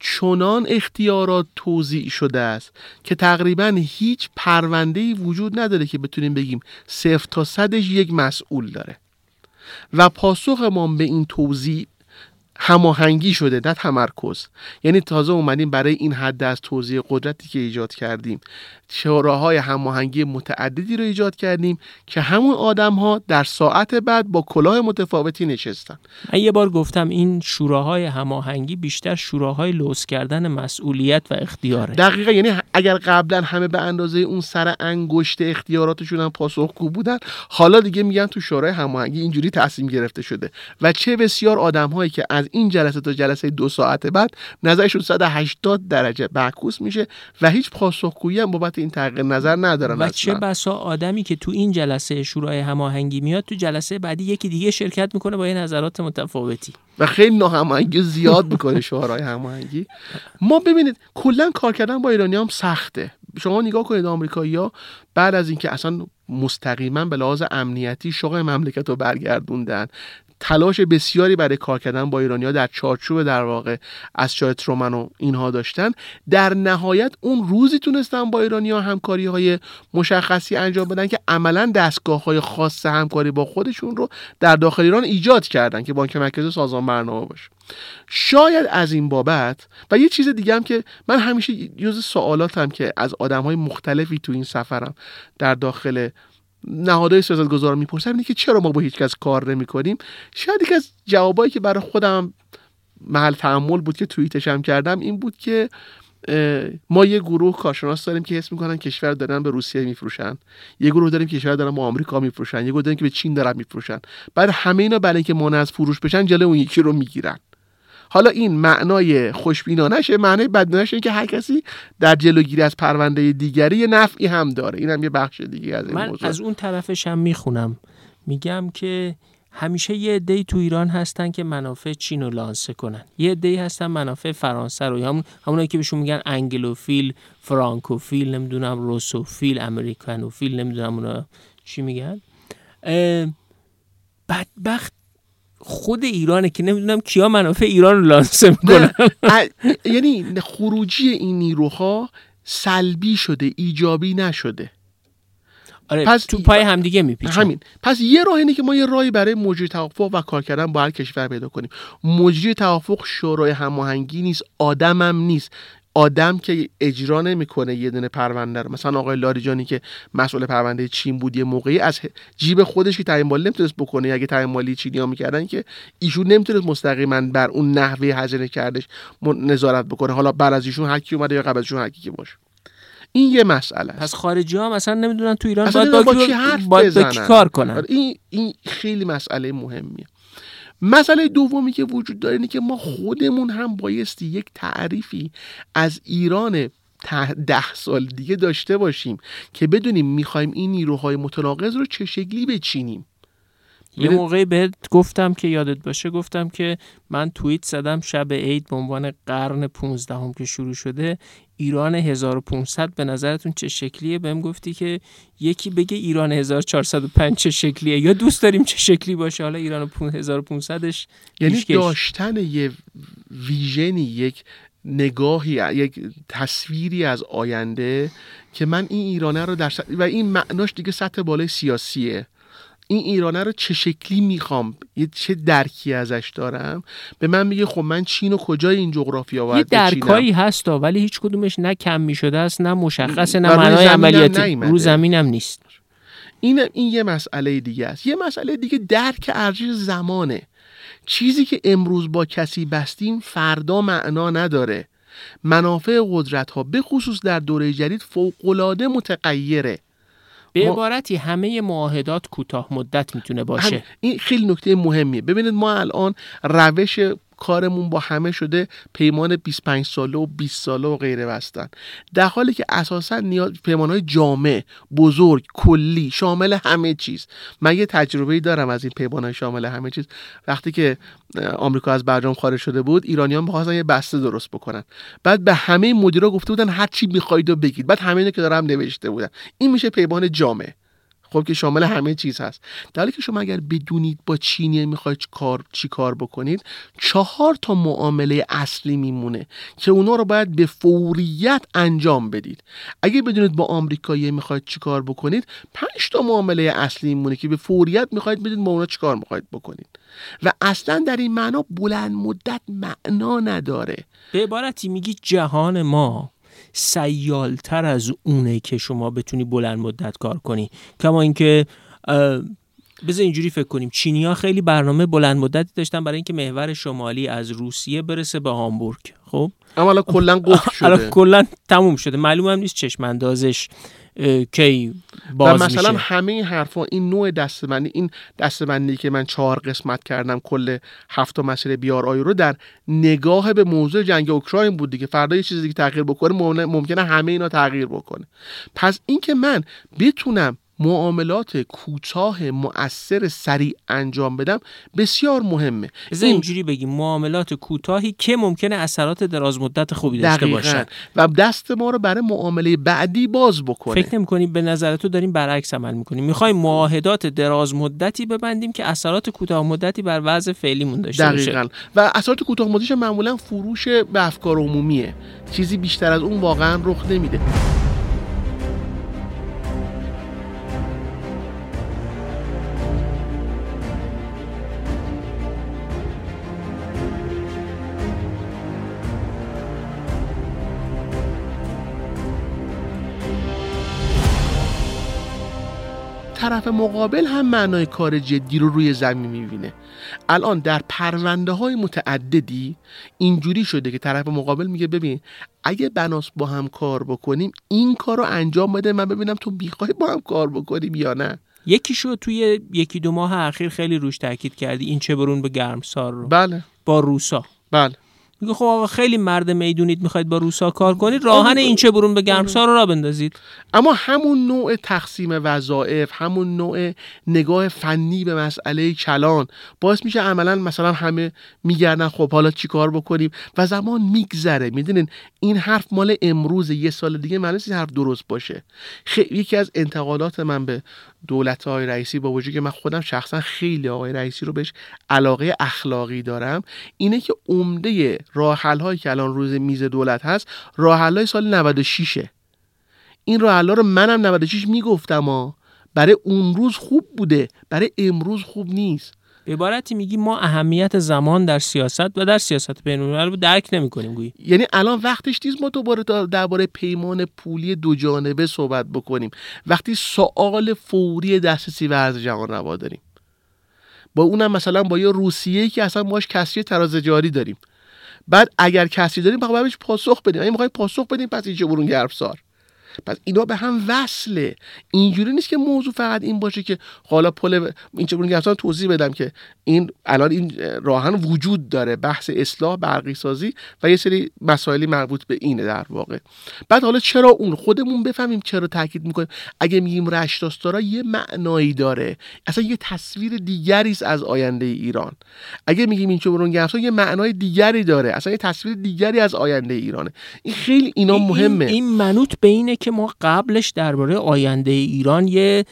چنان اختیارات توضیع شده است که تقریبا هیچ پرونده وجود نداره که بتونیم بگیم صفر تا صدش یک مسئول داره. و پاسخ ما به این توضیح هماهنگی شده نه تمرکز. یعنی تازه اومدیم برای این حد از توضیح قدرتی که ایجاد کردیم. شوراهای هماهنگی متعددی رو ایجاد کردیم که همون آدم ها در ساعت بعد با کلاه متفاوتی نشستن. من یه بار گفتم این شوراهای هماهنگی بیشتر شوراهای لوس کردن مسئولیت و اختیاره. دقیقا یعنی اگر قبلا همه به اندازه اون سر انگشت اختیاراتشون هم پاسخگو بودن حالا دیگه میگن تو شورای هماهنگی اینجوری تصمیم گرفته شده. و چه بسیار آدم هایی که از این جلسه تا جلسه دو ساعت بعد نظرشون 180 درجه معکوس میشه و هیچ پاسخگویی هم بابت این تغییر نظر ندارن و چه بسا آدمی که تو این جلسه شورای هماهنگی میاد تو جلسه بعدی یکی دیگه شرکت می‌کنه با یه نظرات متفاوتی. و خیلی ناهماهنگی زیاد می‌کنه شورای هماهنگی. ما ببینید کلا کار کردن با ایرانی هم سخته. شما نگاه کنید آمریکایی‌ها بعد از اینکه اصلا مستقیما به لحاظ امنیتی شغل مملکت رو برگردوندن تلاش بسیاری برای کار کردن با ایرانیا در چارچوب در واقع از شاه ترومن و اینها داشتن. در نهایت اون روزی تونستن با ایرانیا همکاری های مشخصی انجام بدن که عملا دستگاه های خاص همکاری با خودشون رو در داخل ایران ایجاد کردن که بانک مرکزی سازمان برنامه باشه. شاید از این بابت و یه چیز دیگه هم که من همیشه جز سوالاتم که از آدم های مختلفی تو این سفرم در داخل نهادهای سیاستگزار می‌پرسم اینه که چرا ما با هیچ کس کار نمی کنیم شاید یکی از جوابایی که برای خودم محل تعمل بود که توییتش هم کردم این بود که ما یه گروه کارشناس داریم که حس می‌کنن کشور دارن به روسیه میفروشن. یه گروه داریم کشور دارن به آمریکا میفروشن. یه گروه داریم که به چین دارن میفروشن. بعد همه اینا برای اینکه مانع از فروش بشن جلوی اون یکی رو می‌گیرن. حالا این معنای خوشبینانشه معنای بدبینانش اینه که هر کسی در جلوگیری از پرونده دیگری یه نفعی هم داره. این هم یه بخش دیگه از این من موضوع. از اون طرفش هم می‌خونم. میگم که همیشه یه عده‌ای تو ایران هستن که منافع چین رو لانسه کنن. یه عده‌ای هستن منافع فرانسه رو. همون همونایی که بهشون میگن انگلوفیل فرانکوفیل نمی‌دونم روسوفیل امریکانوفیل نمی‌دونم اونا چی میگن. بدبخت خود ایرانه که نمی‌دونم کیا منافع ایران رو لانسه می‌کنن. یعنی خروجی این نیروها سلبی شده ایجابی نشده. آره پس تو پای همدیگه میپیچن همین. پس یه راه اینه که ما یه راهی برای مجری توافق و کار کردن با هر کشور پیدا کنیم. مجری توافق شورای هماهنگی نیست آدمم نیست. آدم که اجرا نمی‌کنه یه دونه پرونده رو. مثلا آقای لاریجانی که مسئول پرونده چین بود یه موقعی از جیب خودش که تعیین مالی نمی‌تونست بکنه اگه تعیین مالی چینی ها می‌کردن که ایشون نمی‌تونست مستقیما بر اون نحوه هزینه کردش نظارت بکنه. حالا بعد از ایشون هر کی اومده یا قبل از ایشون هر کی که باشه. این یه مسئله است. پس خارجی ها مثلا نمی‌دونن تو ایران باید نمی‌دونن با, با کی- کی حرف باید با کی. کار کنن. آره، این این خیلی مسئله مهمیه. مسئله دومی که وجود داره اینه که ما خودمون هم بایستی یک تعریفی از ایران ده سال دیگه داشته باشیم که بدونیم می‌خوایم این نیروهای متناقض رو چه شکلی بچینیم. یه ببین- موقعی بهت گفتم که یادت باشه گفتم که من توییت زدم شب عید به عنوان قرن 15 هم که شروع شده. ایران 1500 به نظرتون چه شکلیه؟ بهم گفتی که یکی بگه ایران 1405 چه شکلیه. یا دوست داریم چه شکلی باشه؟ حالا ایران 1500ش یعنی. داشتن یه ویژنی یک نگاهی یک تصویری از آینده که من این ایرانه رو در سطح- و این معناش دیگه سطح بالای سیاسیه. این ایرانه رو چه شکلی می‌خوام؟ یه چه درکی ازش دارم؟ به من میگه خب من چین و کجای این جغرافیا یه باید بچینم؟ درکایی هستا ولی هیچ کدومش نه کم می شده است نه مشخصه نه معنای عملیاتی. رو زمین هم نیست. این این یه مسئله دیگه است. یه مسئله دیگه درک ارزش زمانه. چیزی که امروز با کسی بستیم فردا معنا نداره. منافع قدرت ها به خصوص در دوره جدید فوقالعاده متغیره. به ما- عبارتی همه معاهدات کوتاه مدت می‌تونه باشه. هم- این خیلی نکته مهمیه. ببینید ما الان روش کارمون با همه شده پیمان 25 ساله و 20 ساله و غیره بستن. در حالی که اساسا نیاز پیمان های جامع بزرگ کلی شامل همه چیز. من یه تجربه دارم از این پیمان های شامل همه چیز. وقتی که آمریکا از برجام خارج شده بود ایرانیان می‌خواستن یه بسته درست بکنن. بعد به همه مدیرا گفته بودن هر چی می‌خواید بگید. بعد همه که دارم نوشته بودن. این میشه پیمان جامع. خب که شامل همه چیز هست. در حالی که شما اگر بدونید با چینی می‌خواید کار چی کار بکنید چهار تا معامله اصلی میمونه که اونا رو باید به فوریت انجام بدید. اگه بدونید با آمریکایی می‌خواید چی کار بکنید پنج تا معامله اصلی میمونه که به فوریت می‌خواید بدید با اونا چی کار می‌خواید بکنید. و اصلا در این معنا بلند مدت معنا نداره. به عبارتی میگی جهان ما سیالتر از اونه که شما بتونی بلند مدت کار کنی. کما اینکه بذار اینجوری فکر کنیم. چینیا خیلی برنامه بلند مدتی داشتن برای اینکه محور شمالی از روسیه برسه به هامبورگ. خب؟ اما حالا کلا قفل [laughs] الان شده. کلا تموم شده. معلوم هم نیست چشم اندازش کی و باز مثلا میشه. همه این حرفا این نوع دستبندی این دستبندی که من چهار قسمت کردم کل هفت مسیر بیار آی رو در نگاه به موضوع جنگ اوکراین بود دیگه. فردا یه چیزی که تغییر بکنه ممکنه همه اینا تغییر بکنه. پس اینکه من بتونم معاملات کوتاه مؤثر سریع انجام بدم بسیار مهمه. این اینجوری بگیم معاملات کوتاهی که ممکنه اثرات دراز مدت خوبی داشته باشن. و دست ما رو برای معامله بعدی باز بکنه. فکر نمی کنیم به نظر تو داریم برعکس عمل می‌کنیم. می‌خوایم معاهدات دراز مدتی ببندیم که اثرات کوتاه مدتی بر وضع فعلیمون داشته باشه. دقیقا. و اثرات کوتاه مدتش معمولا فروش به افکار عمومیه. چیزی بیشتر از اون واقعا رخ نمیده. طرف مقابل هم معنای کار جدی رو روی زمین می‌بینه. الان در پرونده های متعددی اینجوری شده که طرف مقابل میگه ببین اگه بناس با هم کار بکنیم این کار رو انجام بده من ببینم تو می‌خوای با هم کار بکنیم یا نه. یکی شو توی یکی دو ماه اخیر خیلی روش تاکید کردی این چه برون به گرمسار رو. بله. با روسا. بله. میگه خب آقا خیلی مرد می‌دونید می‌خواید با روسا کار کنید راهن این چه برون به گرمسار رو را بندازید. اما همون نوع تقسیم وظایف همون نوع نگاه فنی به مسئله کلان باعث میشه عملا مثلا همه میگردن خب حالا چیکار بکنیم؟ و زمان میگذره. می‌دونین؟ این حرف مال امروز یه سال دیگه این حرف درست باشه. خیلی یکی از انتقادات من به دولت های رئیسی با وجود که من خودم شخصا خیلی آقای رئیسی رو بهش علاقه اخلاقی دارم اینه که عمده راه هایی که الان روز میز دولت هست راه های سال 96 این راه رو منم 96 می‌گفتم ها. برای اون روز خوب بوده برای امروز خوب نیست. به عبارتی میگی ما اهمیت زمان در سیاست و در سیاست بین رو درک نمی کنیم گویی. یعنی الان وقتش نیست ما دوباره درباره پیمان پولی دو جانبه صحبت بکنیم. وقتی سوال فوری دسترسی و ارز جهان روا داریم. با اونم مثلا با یه روسیه که اصلا ماش کسری تراز جاری داریم. بعد اگر کسی داریم باید بهش پاسخ بدیم. اگه می‌خوایم پاسخ بدیم پس اینجا برون گرفسار. پس اینا به هم وصله. اینجوری نیست که موضوع فقط این باشه که حالا پل این چه توضیح بدم که این الان این راهن وجود داره بحث اصلاح برقی سازی و یه سری مسائلی مربوط به اینه در واقع. بعد حالا چرا اون؟ خودمون بفهمیم چرا تاکید می‌کنیم. اگه میگیم رشتاستارا یه معنایی داره. اصلا یه تصویر دیگری است از آینده ایران. اگه میگیم این چه یه معنای دیگری داره. اصلا یه تصویر دیگری از آینده ایرانه. این خیلی اینا مهمه این, این منوط به اینه که ما قبلش درباره آینده ایران یه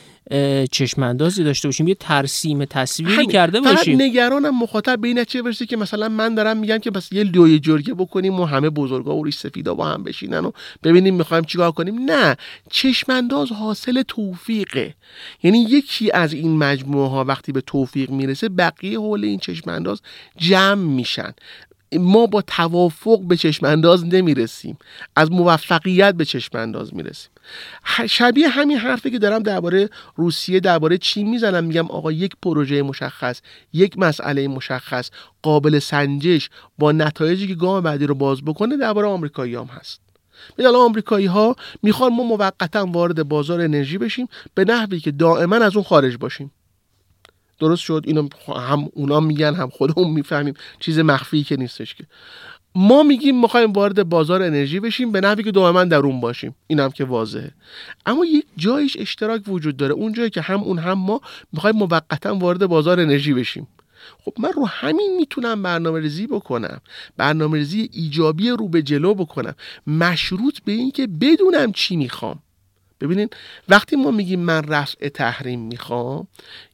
چشماندازی داشته باشیم یه ترسیم تصویری کرده باشیم. نگرانم مخاطب به این چه برسه که مثلا من دارم میگم که پس یه لوی جرگه بکنیم و همه بزرگا و ریش سفیدا با هم بشینن و ببینیم می‌خوایم چیکار کنیم. نه چشمانداز حاصل توفیقه. یعنی یکی از این مجموعه ها وقتی به توفیق می‌رسه بقیه حول این چشمانداز جمع میشن. ما با توافق به چشم انداز نمی‌رسیم. از موفقیت به چشم انداز می‌رسیم. شبیه همین حرفی که دارم درباره روسیه درباره چین می‌زنم میگم آقا یک پروژه مشخص یک مسئله مشخص قابل سنجش با نتایجی که گام بعدی رو باز بکنه درباره آمریکایی هم هست. میگن آمریکایی ها می‌خوان ما موقتا وارد بازار انرژی بشیم به نحوی که دائما از اون خارج باشیم. درست شد اینو هم اونا میگن هم خودمون می‌فهمیم. چیز مخفی که نیستش که. ما میگیم می‌خوایم وارد بازار انرژی بشیم به نحوی که دائما در اون باشیم. این هم که واضحه. اما یک جایش اشتراک وجود داره. اون جایی که هم اون هم ما می‌خوایم موقتا وارد بازار انرژی بشیم. خب من رو همین می‌تونم برنامه ریزی بکنم. برنامه ریزی ایجابی رو به جلو بکنم. مشروط به اینکه بدونم چی می‌خوام. ببینین وقتی ما میگیم من رفع تحریم می‌خوام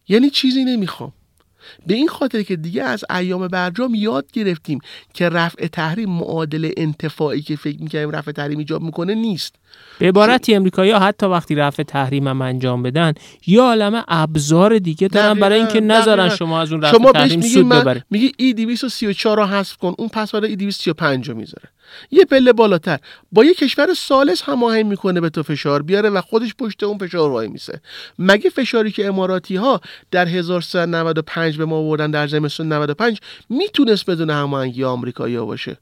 یعنی چیزی نمی‌خوام. به این خاطر که دیگه از ایام برجام یاد گرفتیم که رفع تحریم معادل انتفاعی که فکر می‌کنیم رفع تحریم ایجاب می‌کنه نیست. به عبارتی امریکایی ها حتی وقتی رفع تحریم هم انجام بدن یا عالم ابزار دیگه دارن برای اینکه نذارن شما از اون رفع شما تحریم سود ببرید. میگه ای 234 رو حذف کن اون پس ای 235 رو می‌ذاره. یه پله بالاتر. با یه کشور سالس هماهنگ می‌کنه به تو فشار بیاره و خودش پشت اون فشار وای میسه. مگه فشاری که اماراتی ها در 1395 به ما آوردن در زمستون 95 می‌تونست بدون هماهنگی آمریکایی باشه؟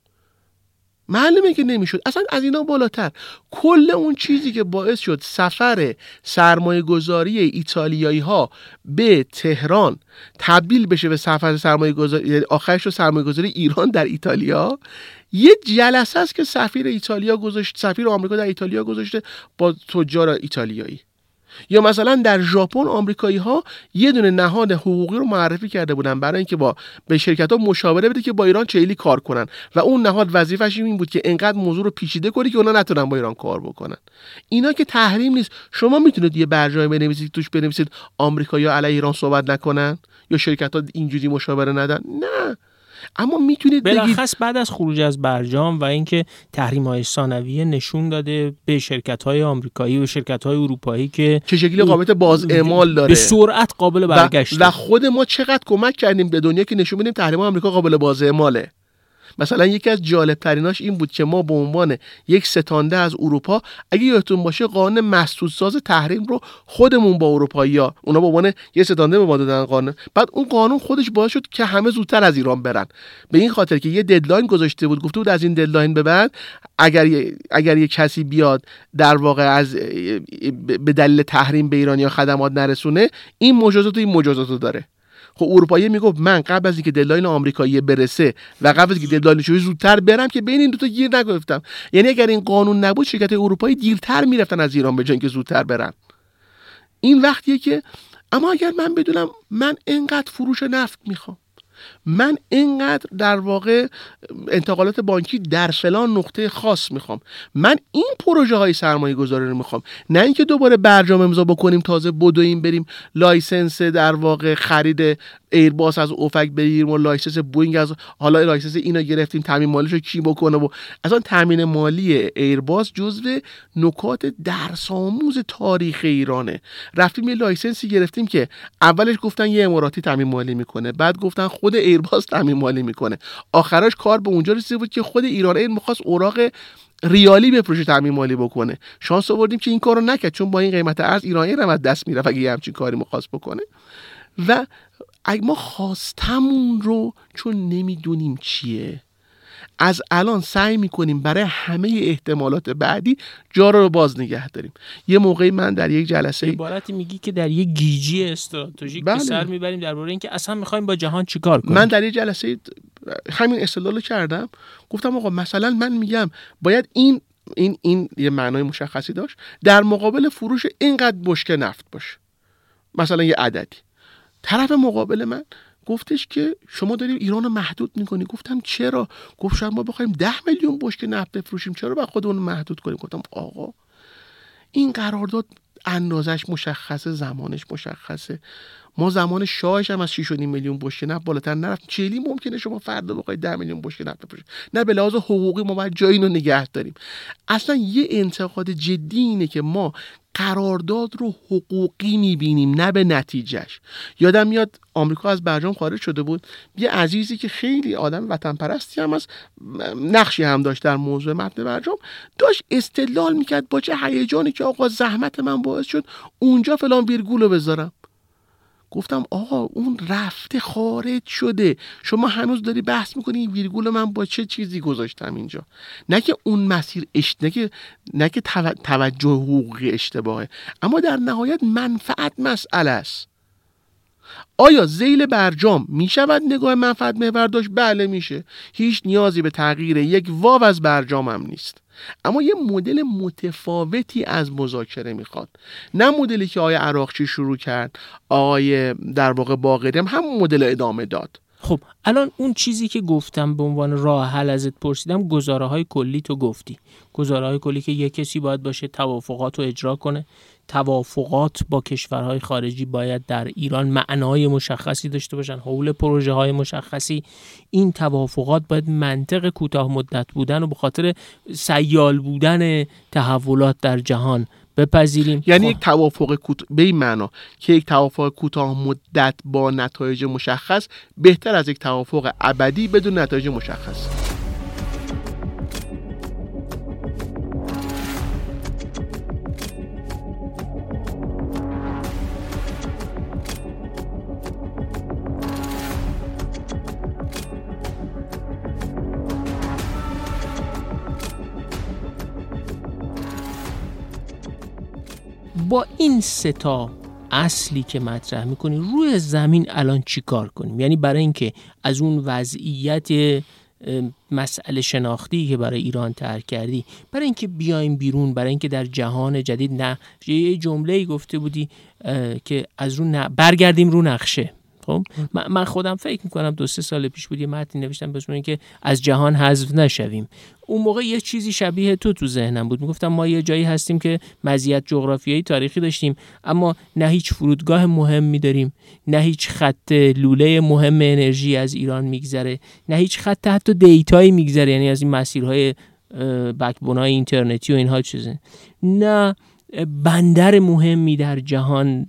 معلومه که نمی‌شد. اصلا از اینا بالاتر. کل اون چیزی که باعث شد سفر سرمایه گذاری ایتالیایی ها به تهران تبدیل بشه به سفر سرمایه گذاری یعنی آخرش رو سرمایه گذاری ایران در ایتالیا یه جلسه است که سفیر ایتالیا گذاشت سفیر آمریکا در ایتالیا گذاشته با تجار ایتالیایی. یا مثلا در ژاپن آمریکایی ها یه دونه نهاد حقوقی رو معرفی کرده بودن برای اینکه با به شرکت ها مشاوره بده که با ایران چیلی کار کنن. و اون نهاد وظیفش این بود که انقدر موضوع رو پیچیده کنی که اونا نتونن با ایران کار بکنن. اینا که تحریم نیست. شما می‌تونید یه برجای بنویسید توش بنویسید آمریکایی‌ها علیه ایران صحبت نکنن؟ یا شرکت ها اینجوری مشاوره ندن؟ نه. اما می‌تونید بگید بعد از خروج از برجام و اینکه تحریم های ثانویه نشون داده به شرکت های آمریکایی و شرکت های اروپایی که چه شکلی قابلیت باز اعمال داره. به سرعت قابل برگشت. و خود ما چقدر کمک کردیم به دنیا که نشون بدیم تحریم آمریکا قابل باز اعماله. مثلا یکی از جالب تریناش این بود که ما به عنوان یک ستانده از اروپا اگه یادتون باشه قانون مسدود ساز تحریم رو خودمون با اروپایی ها اونا به عنوان یک ستانده به ما دادن قانون. بعد اون قانون خودش باعث شد که همه زودتر از ایران برن. به این خاطر که یه deadline گذاشته بود گفته بود از این deadline به بعد اگر اگر یه کسی بیاد در واقع از به دلیل تحریم به ایران یا خدمات نرسونه این مجازات این مجازات رو داره. خب اروپایی می‌گفت من قبل از اینکه deadline آمریکایی برسه و قبل از اینکه deadline اروپایی زودتر برم که بین این دو تا گیر نیفتم. یعنی اگر این قانون نبود شرکت اروپایی دیرتر می‌رفتن از ایران به جای اینکه زودتر برن. این وقتیه که اما اگر من بدونم من انقدر فروش نفت می‌خوام. من اینقدر در واقع انتقالات بانکی در فلان نقطه خاص می‌خوام. من این پروژه های سرمایه گذاری رو می‌خوام. نه اینکه دوباره برجام امضا بکنیم تازه بدویم بریم license در واقع خرید ایرباس از اوفک بگیریم و license بوینگ از حالا license اینو گرفتیم تامین مالیش رو کی بکنه و اصلا تامین مالی ایرباس جزو نکات درس آموز تاریخ ایرانه. رفتیم یه license ی گرفتیم که اولش گفتن یه اماراتی تامین مالی می‌کنه بعد گفتن خود ایرباس تامین مالی می‌کنه. آخرش کار به اونجا رسیده بود که خود ایران ایر می‌خواست اوراق ریالی بفروشه تامین مالی بکنه. شانس آوردیم که این کارو نکرد چون با این قیمت ارز ایران ایر دست می‌رفت اگه همچین کاری می‌خواست بکنه. و اگه ما خواستمون رو چون نمی‌دونیم چیه از الان سعی می‌کنیم برای همه احتمالات بعدی جا رو باز نگه داریم. یه موقعی من در یک جلسه عبارتی میگی که در یک گیجی استراتژیک بله. سر می‌بریم درباره اینکه اصلا می‌خوایم با جهان چیکار کنیم. من در یک جلسه همین استدلال کردم. گفتم آقا مثلا من میگم باید این این این یه معنای مشخصی داشت. در مقابل فروش اینقدر بشکه نفت باشه مثلا یه عددی. طرف مقابل من گفتش که شما داریم ایران رو محدود می‌کنی. گفتم چرا؟ گفت شاید ما بخوایم ده میلیون بشکه نفت بفروشیم. چرا با خودمون محدود کنیم؟ گفتم آقا این قرارداد اندازش مشخصه زمانش مشخصه. ما زمان شاهش هم از 6.5 میلیون بشکه نفت بالاتر نرفت چلی ممکنه شما فردا بخواید 10 میلیون بشکه نفت بفروشید نه به لحاظ حقوقی ما باید جایی رو نگه داریم. اصلا یه انتقاد جدی اینه که ما قرارداد رو حقوقی می‌بینیم نه به نتیجهش. یادم میاد آمریکا از برجام خارج شده بود. یه عزیزی که خیلی آدم وطن پرستی هم از نقشی هم داشت در موضوع متن برجام داشت استدلال می‌کرد با چه هیجانی که آقا زحمت من باعث شد اونجا فلان ویرگول رو بذارم. گفتم آقا اون رفته خارج شده. شما هنوز داری بحث می‌کنی ویرگول من با چه چیزی گذاشتم اینجا؟ نه که اون مسیر اش... نه که, نه که توجه حقوقی اشتباهه. اما در نهایت منفعت مسئله است. آیا زیل برجام می شود نگاه منفعت محور داشت؟ بله میشه. هیچ نیازی به تغییر یک واو از برجام هم نیست. اما یه مدل متفاوتی از مذاکره می‌خواد. نه مدلی که آقای عراقچی شروع کرد آقای در واقع باقری هم همون مدل ادامه داد. خب الان اون چیزی که گفتم به عنوان راه حل ازت پرسیدم گزاره های کلی تو گفتی. گزاره های کلی که یه کسی باید باشه توافقات رو اجرا کنه. توافقات با کشورهای خارجی باید در ایران معنای مشخصی داشته باشن حول پروژه های مشخصی. این توافقات باید منطق کوتاه مدت بودن و به خاطر سیال بودن تحولات در جهان بپذیریم. یعنی یک توافق کوت... به این معنا که یک توافق کوتاه مدت با نتایج مشخص بهتر از یک توافق ابدی بدون نتایج مشخص. با این ستا اصلی که مطرح می‌کنیم روی زمین الان چی کار کنیم؟ یعنی برای اینکه از اون وضعیت مسئله شناختی که برای ایران ترک کردی برای اینکه بیایم بیرون برای اینکه در جهان جدید نه یه جمله گفته بودی که از رو برگردیم رو نقشه. خب؟ من خودم فکر می‌کنم دو سه سال پیش بود یه متنی نوشتم بسم اینکه از جهان حذف نشویم. اون موقع یه چیزی شبیه تو تو ذهنم بود. می‌گفتم ما یه جایی هستیم که مزیت جغرافیایی تاریخی داشتیم اما نه هیچ فرودگاه مهم داریم نه هیچ خط لوله مهم انرژی از ایران میگذره نه هیچ خط حتی دیتایی میگذره یعنی از این مسیرهای بکبونای اینترنتی و اینها چیزه. نه بندر مهمی در جهان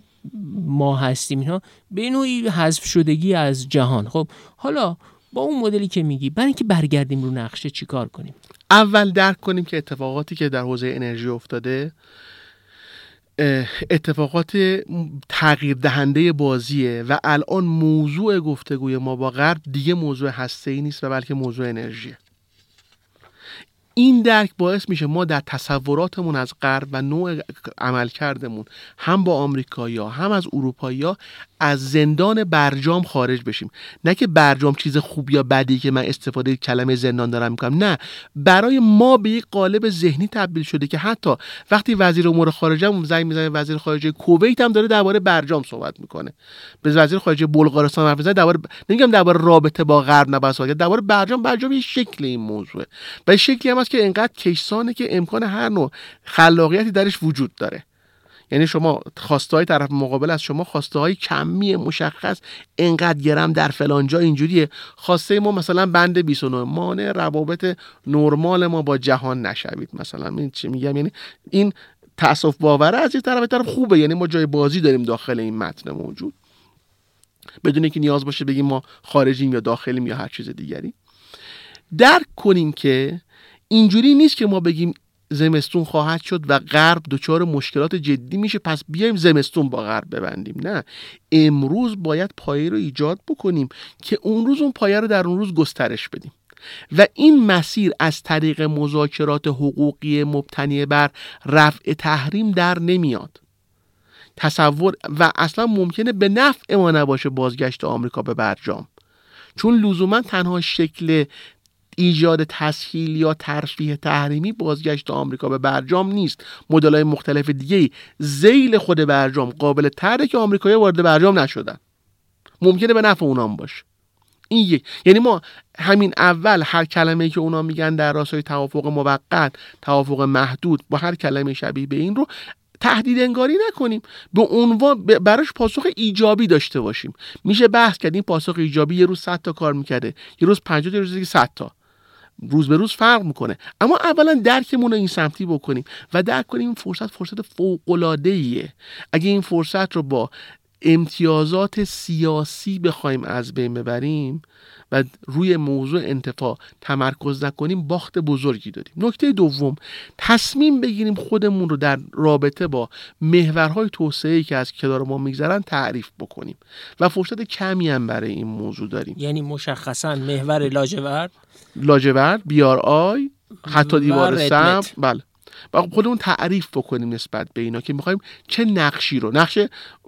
ما هستیم اینها به نوعی حذف شدگی از جهان. خب حالا با اون مدلی که میگی برای اینکه برگردیم رو نقشه چیکار کنیم؟ اول درک کنیم که اتفاقاتی که در حوزه انرژی افتاده اتفاقات تغییر دهنده بازیه و الان موضوع گفتگوی ما با غرب دیگه موضوع هسته ای نیست و بلکه موضوع انرژیه. این درک باعث میشه ما در تصوراتمون از غرب و نوع عمل کردمون هم با آمریکایی هم از اروپایی از زندان برجام خارج بشیم. نه که برجام چیز خوب یا بدی که من استفاده کلمه زندان دارم می‌کنم. نه. برای ما به یک قالب ذهنی تبدیل شده که حتی وقتی وزیر امور خارجه زنگ می‌زنه وزیر خارجه کویت هم داره درباره برجام صحبت می‌کنه. به وزیر خارجه بلغارستان حرف می‌زنه درباره نمیگم درباره رابطه با غرب نباید صحبت درباره برجام. برجام یه شکل این موضوعه. و شکلی هم هست که انقدر کشسانه که امکان هر نوع خلاقیتی درش وجود داره. یعنی شما خواسته های طرف مقابل از شما خواسته های کمی مشخص انقدر گرم در فلان جا اینجوریه. خواسته ما مثلا بند 29 مانع روابط نرمال ما با جهان نشوید مثلا. این چی میگم؟ یعنی این تاسف باوره از این طرف طرف خوبه. یعنی ما جای بازی داریم داخل این متن موجود. بدون که نیاز باشه بگیم ما خارجیم یا داخلیم یا هر چیز دیگری. درک کنیم که اینجوری نیست که ما بگیم زمستون خواهد شد و غرب دچار مشکلات جدی میشه پس بیایم زمستون با غرب ببندیم. نه امروز باید پایه رو ایجاد بکنیم که اون روز اون پایه رو در اون روز گسترش بدیم. و این مسیر از طریق مذاکرات حقوقی مبتنی بر رفع تحریم در نمیاد. تصور و اصلا ممکنه به نفع ما نباشه بازگشت آمریکا به برجام. چون لزوما تنها شکل ایجاد تسهیل یا ترفیه تحریمی بازگشت آمریکا به برجام نیست. مدل های مختلف دیگه زیل خود برجام قابل تره که آمریکایی وارد برجام نشدن. ممکنه به نفع اونام باشه. این یک. یعنی ما همین اول هر کلمه که اونا میگن در راستای توافق موقت توافق محدود با هر کلمه شبیه به این رو تهدید انگاری نکنیم. به عنوان براش پاسخ ایجابی داشته باشیم. میشه بحث کرد این پاسخ ایجابی یه روز 100 تا کار می‌کرده یه روز 50 تا یه روز دیگه 100 تا. روز به روز فرق می‌کنه. اما اولا درکمون رو این سمتی بکنیم و درک کنیم این فرصت فرصت فوق العاده ایه اگه این فرصت رو با امتیازات سیاسی بخوایم از بین ببریم و روی موضوع انتفاع تمرکز نکنیم باخت بزرگی داریم نکته دوم تصمیم بگیریم خودمون رو در رابطه با محورهای توسعه که از کنار ما میگذرن تعریف بکنیم و فرصت کمی هم برای این موضوع داریم. یعنی مشخصا محور لاجورد؟ لاجورد بیار آی حتی دیوار سم بله. و خودمون تعریف بکنیم نسبت به اینا که می‌خوایم چه نقشی رو نقش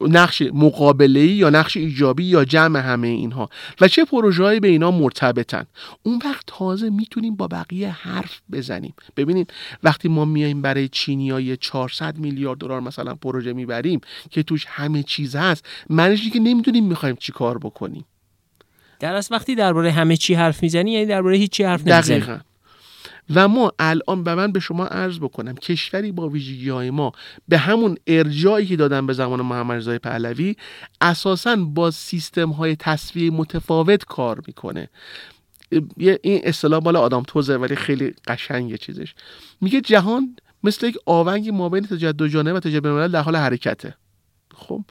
نقش مقابله یا نقش ایجابی یا جمع همه اینها. و چه پروژه‌ای به اینا مرتبطن. اون وقت تازه می‌تونیم با بقیه حرف بزنیم. ببینید وقتی ما میایم برای چینیای 400 میلیارد دلار مثلا پروژه می‌بریم که توش همه چیز هست معنیش که نمی‌دونیم می‌خوایم چی کار بکنیم. در از وقتی درباره همه چی حرف می‌زنی یعنی درباره هیچی حرف نمی‌زنی. دقیقا. و ما الان به من به شما عرض بکنم کشوری با ویژگی های ما به همون ارجایی که دادن به زمان محمد رضای پهلوی اساسا با سیستم های تصویه متفاوت کار می‌کنه. این اصطلاح بالا آدم توزه ولی خیلی قشنگه چیزش. میگه جهان مثل یک آونگ مابین تجدد جانبه و تجدد در حال حرکته. خب؟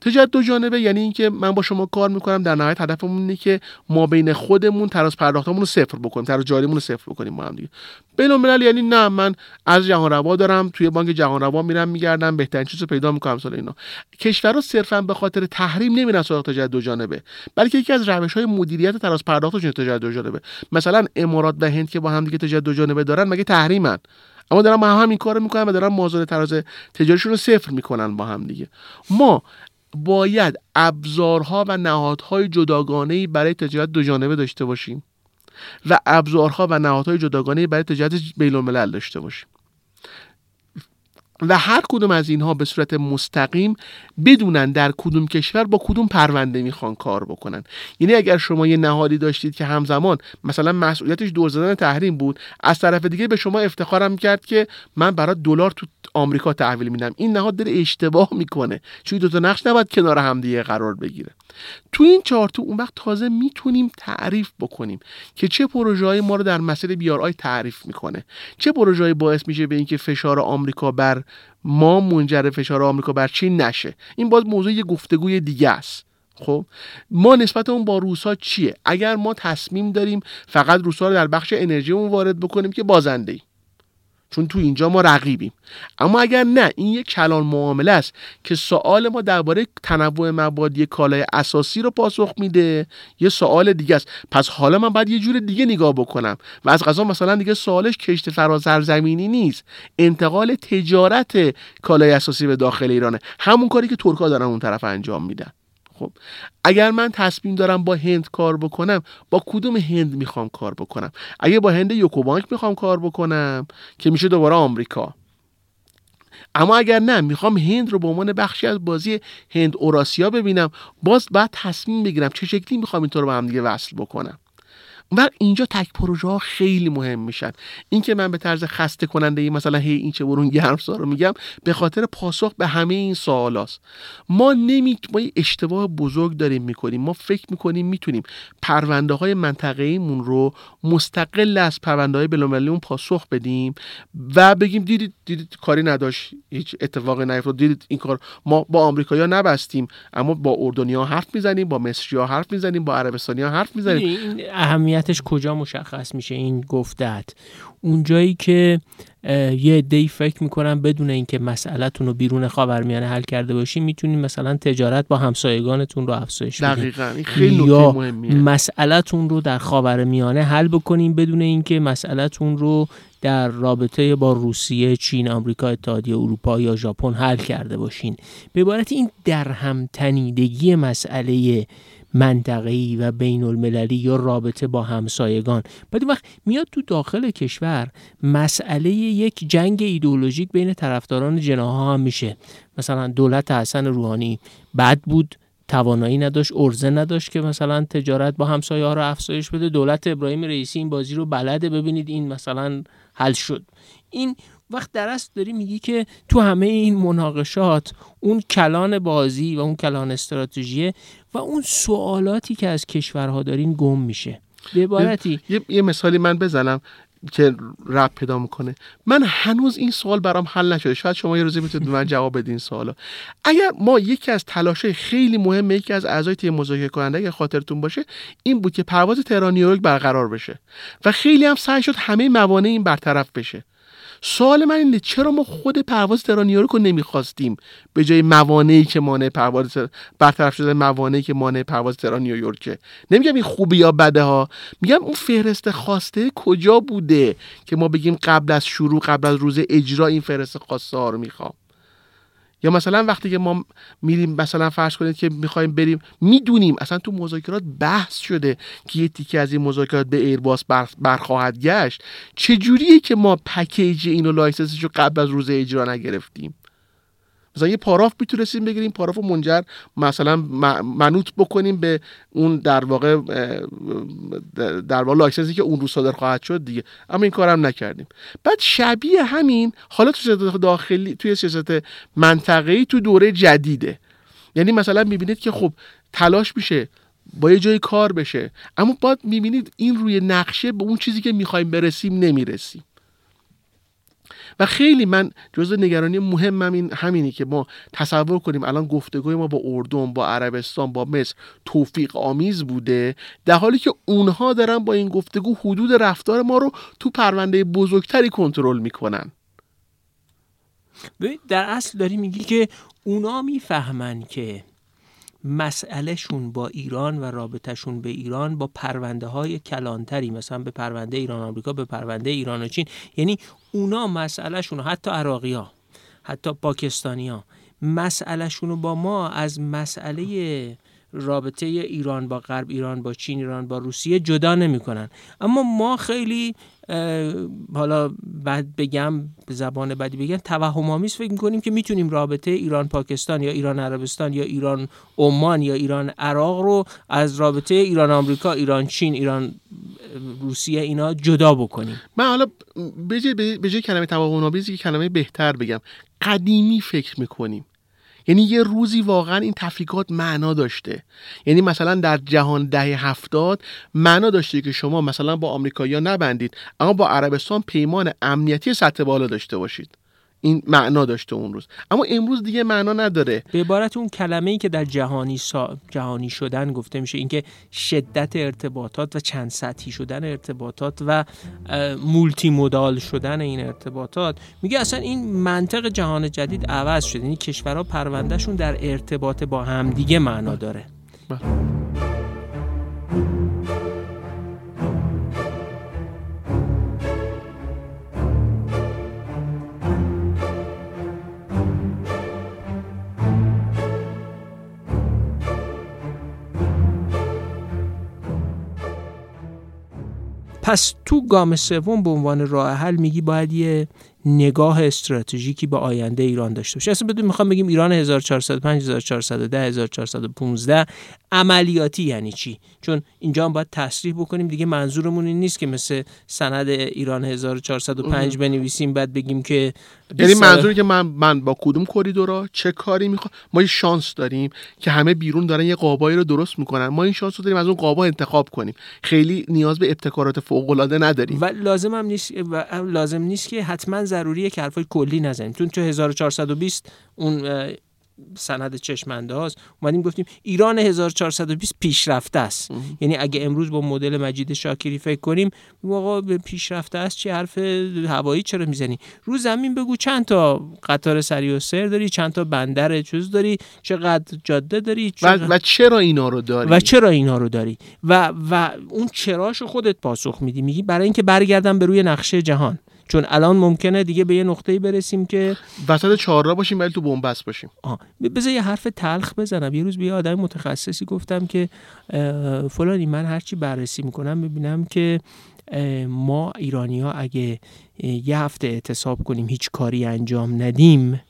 تجارت دو جانبه یعنی اینکه من با شما کار می‌کنم در نهایت هدفمون اینه که ما بین خودمون تراز پرداختمون رو صفر بکنیم تراز جاریمون رو صفر بکنیم با هم دیگه. بین یعنی نه من از جهان روا دارم توی بانک جهان روا میرم میگردم بهترین چیزو پیدا می‌کنم سال اینا. کشورها صرفا به خاطر تحریم نمیرن سراغ تجارت دو جانبه بلکه یکی از روش های مدیریت تراز پرداختشون تجارت دو جانبه. مثلا امارات و هند که با هم دیگه تجارت دو جانبه دارن مگه تحریمن؟ اما دارن با هم این کارو می‌کنن و دارن مازاد تراز تجاریشون رو صفر می‌کنن با هم دیگه. ما باید ابزارها و نهادهای جداگانه برای تجارت دو جانبه داشته باشیم و ابزارها و نهادهای جداگانه برای تجارت بین الملل داشته باشیم. و هر کدوم از اینها به صورت مستقیم بدونن در کدوم کشور با کدوم پرونده می‌خوان کار بکنن. یعنی اگر شما یه نهادی داشتید که همزمان مثلا مسئولیتش دور زدن تحریم بود از طرف دیگه به شما افتخارم کرد که من برای دلار تو آمریکا تحویل میدم. این نهاد داره اشتباه می‌کنه. چون دو تا نقش نباید کنار همدیگه قرار بگیره. تو این چارتو اون وقت تازه می‌تونیم تعریف بکنیم که چه پروژه‌ای ما رو در مسیر بیار آی تعریف می‌کنه. چه پروژه‌ای باعث میشه به اینکه فشار آمریکا بر ما منجر فشار آمریکا بر چین نشه. این باز موضوع یه گفتگوی دیگه است. خب ما نسبت اون با روسا چیه؟ اگر ما تصمیم داریم فقط روسا رو در بخش انرژی اون وارد بکنیم که بازنده ای چون تو اینجا ما رقیبیم. اما اگر نه این یک کلان معامله است که سوال ما درباره تنوع مبادی کالای اساسی رو پاسخ میده. یه سوال دیگه است. پس حالا من باید یه جور دیگه نگاه بکنم. و از غذا مثلا دیگه سوالش کشت فرازر زمینی نیست. انتقال تجارت کالای اساسی به داخل ایرانه. همون کاری که ترکا دارن اون طرف انجام میدن. خب اگر من تصمیم دارم با هند کار بکنم با کدوم هند می‌خوام کار بکنم؟ اگه با هند یوکوبانک می‌خوام کار بکنم که میشه دوباره آمریکا. اما اگر نه می‌خوام هند رو به عنوان بخشی از بازی هند اوراسیا ببینم باز بعد تصمیم بگیرم چه شکلی می‌خوام اینطور به هم دیگه وصل بکنم. و اینجا تک پروژه ها خیلی مهم میشن. این که من به طرز خسته کننده ای مثلا هی این چه برون گرمسا رو میگم به خاطر پاسخ به همه این سوالاست ما نمی ما اشتباه بزرگ داریم می‌کنیم. ما فکر می‌کنیم می‌تونیم پرونده های منطقه ایمون رو مستقل از پرونده های اون پاسخ بدیم و بگیم دیدید دیدید کاری نداشت هیچ اتفاقی نیفتاد. دیدید این کار ما با آمریکایی‌ها نبستیم اما با اردنیا حرف می‌زنیم با مصری حرف می‌زنیم با عربستانی حرف می‌زنیم. اهمیتش کجا مشخص میشه این گفتت اونجایی که یه دی فکر می‌کنم بدون اینکه مسئلهتون رو بیرون خاورمیانه حل کرده باشین می‌تونین مثلا تجارت با همسایگانتون رو افزایش بدین دقیقاً این خیلی یا مهمیه. مسئلهتون رو در خاورمیانه حل بکنین بدون اینکه مسئلهتون رو در رابطه با روسیه، چین، آمریکا، اتحادیه اروپا یا ژاپن حل کرده باشین. به عبارت این درهم تنیدگی مسئله منطقه‌ای و بین المللی یا رابطه با همسایگان. بعد وقت میاد تو داخل کشور مسئله یک جنگ ایدئولوژیک بین طرفداران جناها هم میشه. مثلا دولت حسن روحانی بد بود توانایی نداشت ارزه نداشت که مثلا تجارت با همسایه ها رو افزایش بده. دولت ابراهیم رئیسی این بازی رو بلده. ببینید این مثلا حل شد. این وقت در اصل داری میگی که تو همه این مناقشات اون کلان بازی و اون کلان استراتژی و اون سوالاتی که از کشورها دارین گم میشه. به عبارتی یه،, یه مثالی من بزنم که رب پیدا می‌کنه. من هنوز این سوال برام حل نشده. شاید شما یه روزی می‌تونید من جواب بدین سوالا. اگر ما یکی از تلاشه خیلی مهمه یکی از اعضای تیم مذاکره کننده اگر خاطرتون باشه این بود که پرواز تهران نیویورک برقرار بشه. و خیلی هم سعی شد همه موانع این برطرف بشه. سوال من اینه چرا ما خود پرواز تهران نیویورک رو نمی‌خواستیم؟ به جای موانعی که مانع پرواز برطرف شده موانعی که مانع پرواز تهران نمیگم این خوبی یا بده ها میگم اون فهرست خواسته کجا بوده که ما بگیم قبل از شروع قبل از روز اجرا این فهرست خواسته ها رو می‌خوام؟ یا مثلا وقتی که ما میریم مثلا فرض کنید که می‌خوایم بریم می‌دونیم اصلا تو مذاکرات بحث شده که یه تیکه از این مذاکرات به ایرباس بر برخواهد گشت. چجوریه که ما package اینو license ش رو قبل از روز اجرا نگرفتیم؟ مثلا یه پاراف می‌تونستیم بگیریم پاراف رو منجر مثلا منوط بکنیم به اون در واقع در واقع license ی که اون روز صادر خواهد شد دیگه. اما این کارم نکردیم. بعد شبیه همین حالا تو سیاست داخلی توی سیاست منطقه‌ای تو دوره جدیده. یعنی مثلا می‌بینید که خب تلاش میشه با یه جای کار بشه اما باید می‌بینید این روی نقشه به اون چیزی که می‌خوایم برسیم نمی‌رسیم. و خیلی من جزء نگرانی مهمم این همینی که ما تصور کنیم الان گفتگوی ما با اردن با عربستان با مصر توفیق آمیز بوده در حالی که اونها دارن با این گفتگو حدود رفتار ما رو تو پرونده بزرگتری کنترل می‌کنن. در اصل داری میگی که اونا می‌فهمن که مسئلهشون با ایران و رابطهشون به ایران با پرونده های کلانتری مثلا به پرونده ایران آمریکا به پرونده ایران و چین. یعنی اونا مسئلهشون حتی عراقی ها حتی پاکستانی ها مسئلهشون با ما از مسئله رابطه ایران با غرب ایران با چین ایران با روسیه جدا نمی‌کنن. اما ما خیلی حالا بعد بگم به زبان بدی بگم توهم آمیز فکر می‌کنیم که می‌تونیم رابطه ایران پاکستان یا ایران عربستان یا ایران عمان یا ایران عراق رو از رابطه ایران آمریکا ایران چین ایران روسیه اینا جدا بکنیم. من حالا به جای کلمه توهم آمیز کلمه بهتر بگم قدیمی فکر می‌کنیم. یعنی یه روزی واقعا این تفکیکات معنا داشته. یعنی مثلا در جهان دهه هفتاد معنا داشته که شما مثلا با آمریکایی‌ها نبندید اما با عربستان پیمان امنیتی سطح بالا داشته باشید. این معنا داشته اون روز. اما امروز دیگه معنا نداره. به عبارت اون کلمه ای که در جهانی جهانی شدن گفته میشه اینکه شدت ارتباطات و چند سطحی شدن ارتباطات و مولتی مودال شدن این ارتباطات. میگه اصلا این منطق جهان جدید عوض شده. یعنی کشورها پروندهشون در ارتباط با همدیگه معنا داره. بله. پس تو گام سوم به عنوان راه حل میگی باید یه نگاه استراتژیکی به آینده ایران داشته باشه. اصلا بدون می‌خوام بگیم ایران 1405 1410 1415 عملیاتی یعنی چی؟ چون اینجا هم باید تصریح بکنیم. دیگه منظورمون این نیست که مثل سند ایران 1405 بنویسیم بعد بگیم که یعنی منظوری که من من با کدوم کریدورا چه کاری می‌خوام ما یه شانس داریم که همه بیرون دارن یه قابایی رو درست می‌کنن. ما این شانس رو داریم از اون قابا انتخاب کنیم. خیلی نیاز به ابتکارات فوق العاده نداریم. و لازم هم نیست و لازم نیست که حتما ضروریه که حرفای کلی نزنیم. چون تو 1420 اون سند چشم انداز اومدیم گفتیم ایران 1420 پیشرفته است. یعنی اگه امروز با مدل مجید شاکری فکر کنیم آقا به پیشرفته است چه حرف هوایی چرا می‌زنی؟ رو زمین بگو چند تا قطار سری و سر داری چند تا بندر چیز داری چقدر جاده داری چقدر... و, و چرا اینا رو داری؟ و چرا اینا رو داری؟ و و اون چراشو خودت پاسخ میدی. میگی برای اینکه برگردم به روی نقشه جهان. چون الان ممکنه دیگه به یه نقطه‌ای برسیم که وسط چهارراه باشیم ولی تو بنبست باشیم. آه بذار یه حرف تلخ بزنم. یه روز به یه آدم متخصصی گفتم که فلانی من هرچی بررسی می‌کنم ببینم که ما ایرانی ها اگه یه هفته اعتصاب کنیم هیچ کاری انجام ندیم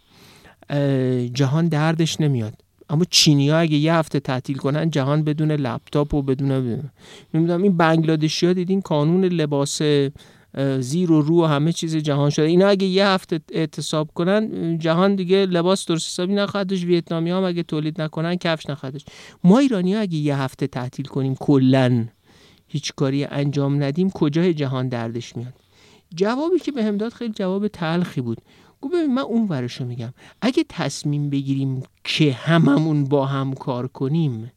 جهان دردش نمیاد. اما چینی ها اگه یه هفته تعطیل کنن جهان بدون لپتاپ و بدون نمی‌دونم این بنگلادشی ها دیدین کانون لباس زیر و رو همه چیز جهان شده. اینا اگه یه هفته اعتصاب کنن جهان دیگه لباس درست حسابی نخواهدش ویتنامی هم اگه تولید نکنن کفش نخواهدش. ما ایرانی ها اگه یه هفته تعطیل کنیم کلا هیچ کاری انجام ندیم کجای جهان دردش میاد؟ جوابی که به داد خیلی جواب تلخی بود. گفت ببین من اون ورشو میگم. اگه تصمیم بگیریم که هممون با هم کار کنیم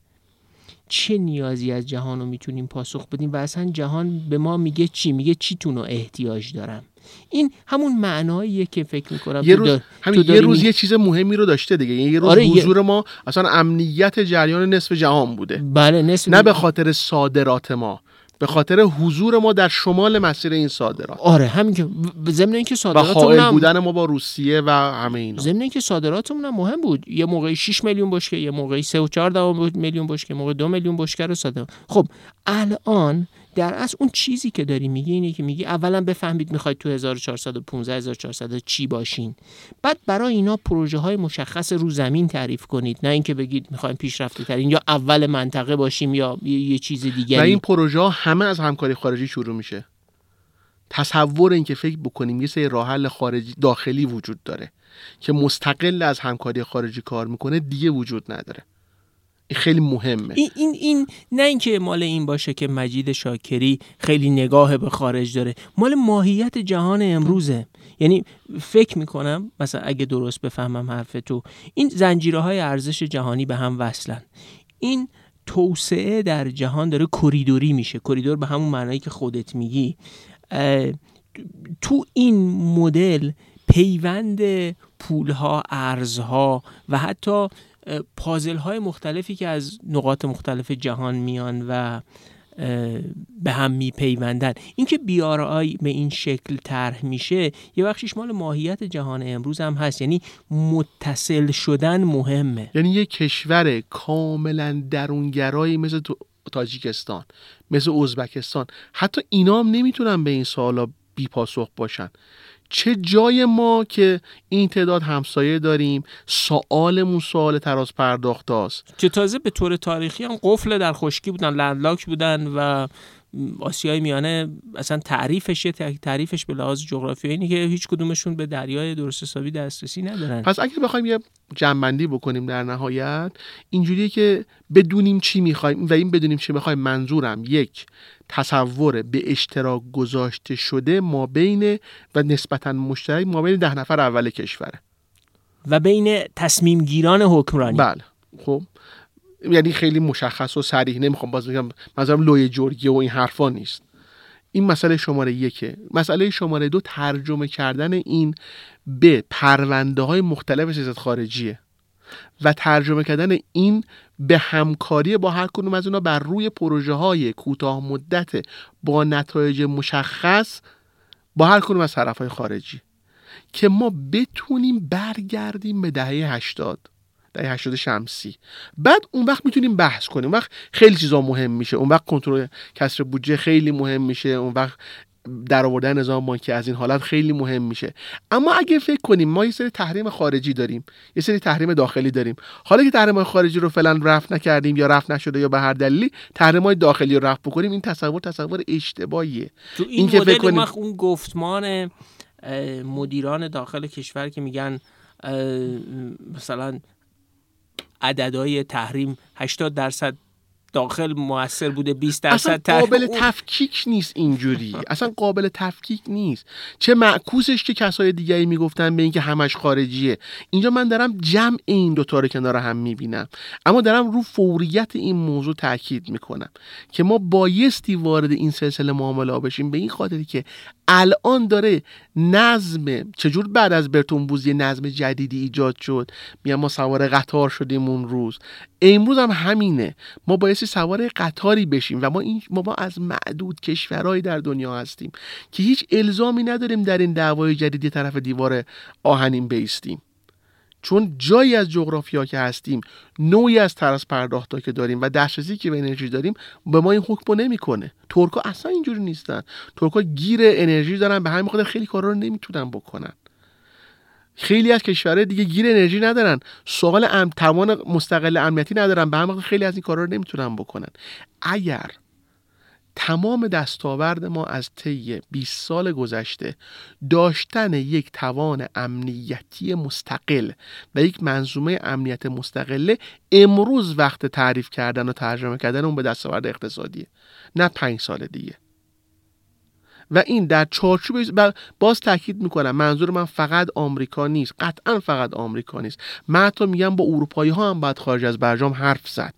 چه نیازی از جهان رو می‌تونیم پاسخ بدیم؟ و اصلا جهان به ما میگه چی؟ میگه چی رو احتیاج دارم. این همون معناییه که فکر می‌کنم یه روز همین یه روز یه چیز مهمی رو داشته دیگه. یه روز آره حضور ما اصلا امنیت جریان نصف جهان بوده. بله نصف نه به خاطر صادرات ما. به خاطر حضور ما در شمال مسیر این صادرات. آره همین که ضمن اینکه صادراتمون هم... بودن ما با روسیه و همه اینا. ضمن اینکه صادراتمون هم مهم بود. یه موقعی 6 میلیون بشکه یه موقعی 3 و 4 میلیون بشکه موقع 2 میلیون بشکه رو صادر خب الان در اصل اون چیزی که داری میگی اینه که میگی اولا بفهمید می‌خواید تو 1415 1400 چی باشین. بعد برای اینا پروژه های مشخص رو زمین تعریف کنید. نه اینکه بگید می‌خوایم پیشرفته ترین یا اول منطقه باشیم یا یه چیز دیگری. و این پروژه همه از همکاری خارجی شروع میشه. تصور اینکه فکر بکنیم یه سری راه حل خارجی داخلی وجود داره که مستقل از همکاری خارجی کار می‌کنه دیگه وجود نداره. خیلی مهمه. این, این, این نه اینکه مال این باشه که مجید شاکری خیلی نگاه به خارج داره. مال ماهیت جهان امروزه. یعنی فکر می‌کنم مثلا اگه درست بفهمم حرف تو این زنجیره های ارزش جهانی به هم وصلن. این توسعه در جهان داره کریدوری میشه. کریدور به همون معنایی که خودت میگی. تو این مدل پیوند پولها ارزها و حتی پازل های مختلفی که از نقاط مختلف جهان میان و به هم میپیوندن. اینکه بیارای به این شکل طرح میشه یه بخشیش مال ماهیت جهان امروز هم هست. یعنی متصل شدن مهمه. یعنی یه کشور کاملا درونگرایی مثل تاجیکستان مثل ازبکستان. حتی اینا هم نمی‌تونن به این سوالا بی پاسخ باشن. چه جای ما که این تعداد همسایه داریم؟ سوالمون سوال تراز پرداخت است که تازه به طور تاریخی هم قفل در خشکی بودن لندلاک بودن و آسیای میانه اصلا تعریفش تعریفش به لحاظ جغرافیایی اینه که هیچ کدومشون به دریای درست حسابی دسترسی ندارن. پس اگه بخوایم یه جنبندی بکنیم در نهایت اینجوریه که بدونیم چی می‌خوایم و این بدونیم چی می‌خوایم منظورم یک تصور به اشتراک گذاشته شده ما بین و نسبتا مشترک ما بین ده نفر اول کشوره. و بین تصمیم گیران حکمرانی. بله. خب. یعنی خیلی مشخص و صریح. نمی‌خوام باز بگم منظورم لوی جرگی و این حرفا نیست. این مسئله شماره یکه. مسئله شماره دو ترجمه کردن این به پرونده های مختلف سیاست خارجیه و ترجمه کردن این به همکاری با هر کدوم از اونا بر روی پروژه های کوتاه مدت با نتایج مشخص با هر کدوم از طرف های خارجی که ما بتونیم برگردیم به دهه هشتاد. دهه 80 شمسی. بعد اون وقت می‌تونیم بحث کنیم. اون وقت خیلی چیزا مهم میشه. اون وقت کنترل کسر بودجه خیلی مهم میشه. اون وقت در آوردن نظام بانکی از این حالت خیلی مهم میشه. اما اگه فکر کنیم ما یه سری تحریم خارجی داریم یه سری تحریم داخلی داریم. حالا که تحریم خارجی رو فعلا رفع نکردیم یا رفع نشده یا به هر دلیلی تحریم های داخلی رو رفع بکنیم این تصور تصور اشتباهیه. تو این, این مدل کنیم... اون گفتمان مدیران داخل کشور که میگن مثلا عددهای تحریم 80 درصد داخل موثر بوده 20 درصد اصلا قابل تفکیک نیست اینجوری. اصلا قابل تفکیک نیست. چه معکوسش که کسای دیگری می‌گفتن به اینکه همش خارجیه. اینجا من دارم جمع این دوتا رو کنار هم می‌بینم. اما دارم رو فوریت این موضوع تاکید می‌کنم که ما بایستی وارد این سلسله معامله بشیم. به این خاطری که الان داره نظم چجور بعد از برتون بوزی نظم جدیدی ایجاد شد؟ میگم ما سوار قطار شدیم اون روز. امروز هم همینه. ما بایستی سوار قطاری بشیم و ما این ما, از معدود کشورهایی در دنیا هستیم که هیچ الزامی نداریم در این دعوای جدیدی طرف دیوار آهنین بیستیم. چون جایی از جغرافیا که هستیم نوعی از طرز پرداخت که داریم و دسترسی که به انرژی داریم به ما این حکم نمی‌کنه. ترکا اصلا اینجوری نیستن. ترکا گیر انرژی دارن به همین خاطر خیلی کارا رو نمی‌تونن بکنن. خیلی از کشورهای دیگه گیر انرژی ندارن. سوال ام توان مستقل امنیتی ندارن. به همین خیلی از این کارا رو نمی‌تونن بکنن. اگر تمام دستاورد ما از طی 20 سال گذشته داشتن یک توان امنیتی مستقل و یک منظومه امنیت مستقله امروز وقت تعریف کردن و ترجمه کردن اون به دستاورد اقتصادیه نه پنج سال دیگه. و این در چارچوب باز تاکید می‌کنم منظور من فقط آمریکا نیست قطعا فقط آمریکا نیست. من حتی میگم با اروپایی ها هم باید خارج از برجام حرف زد.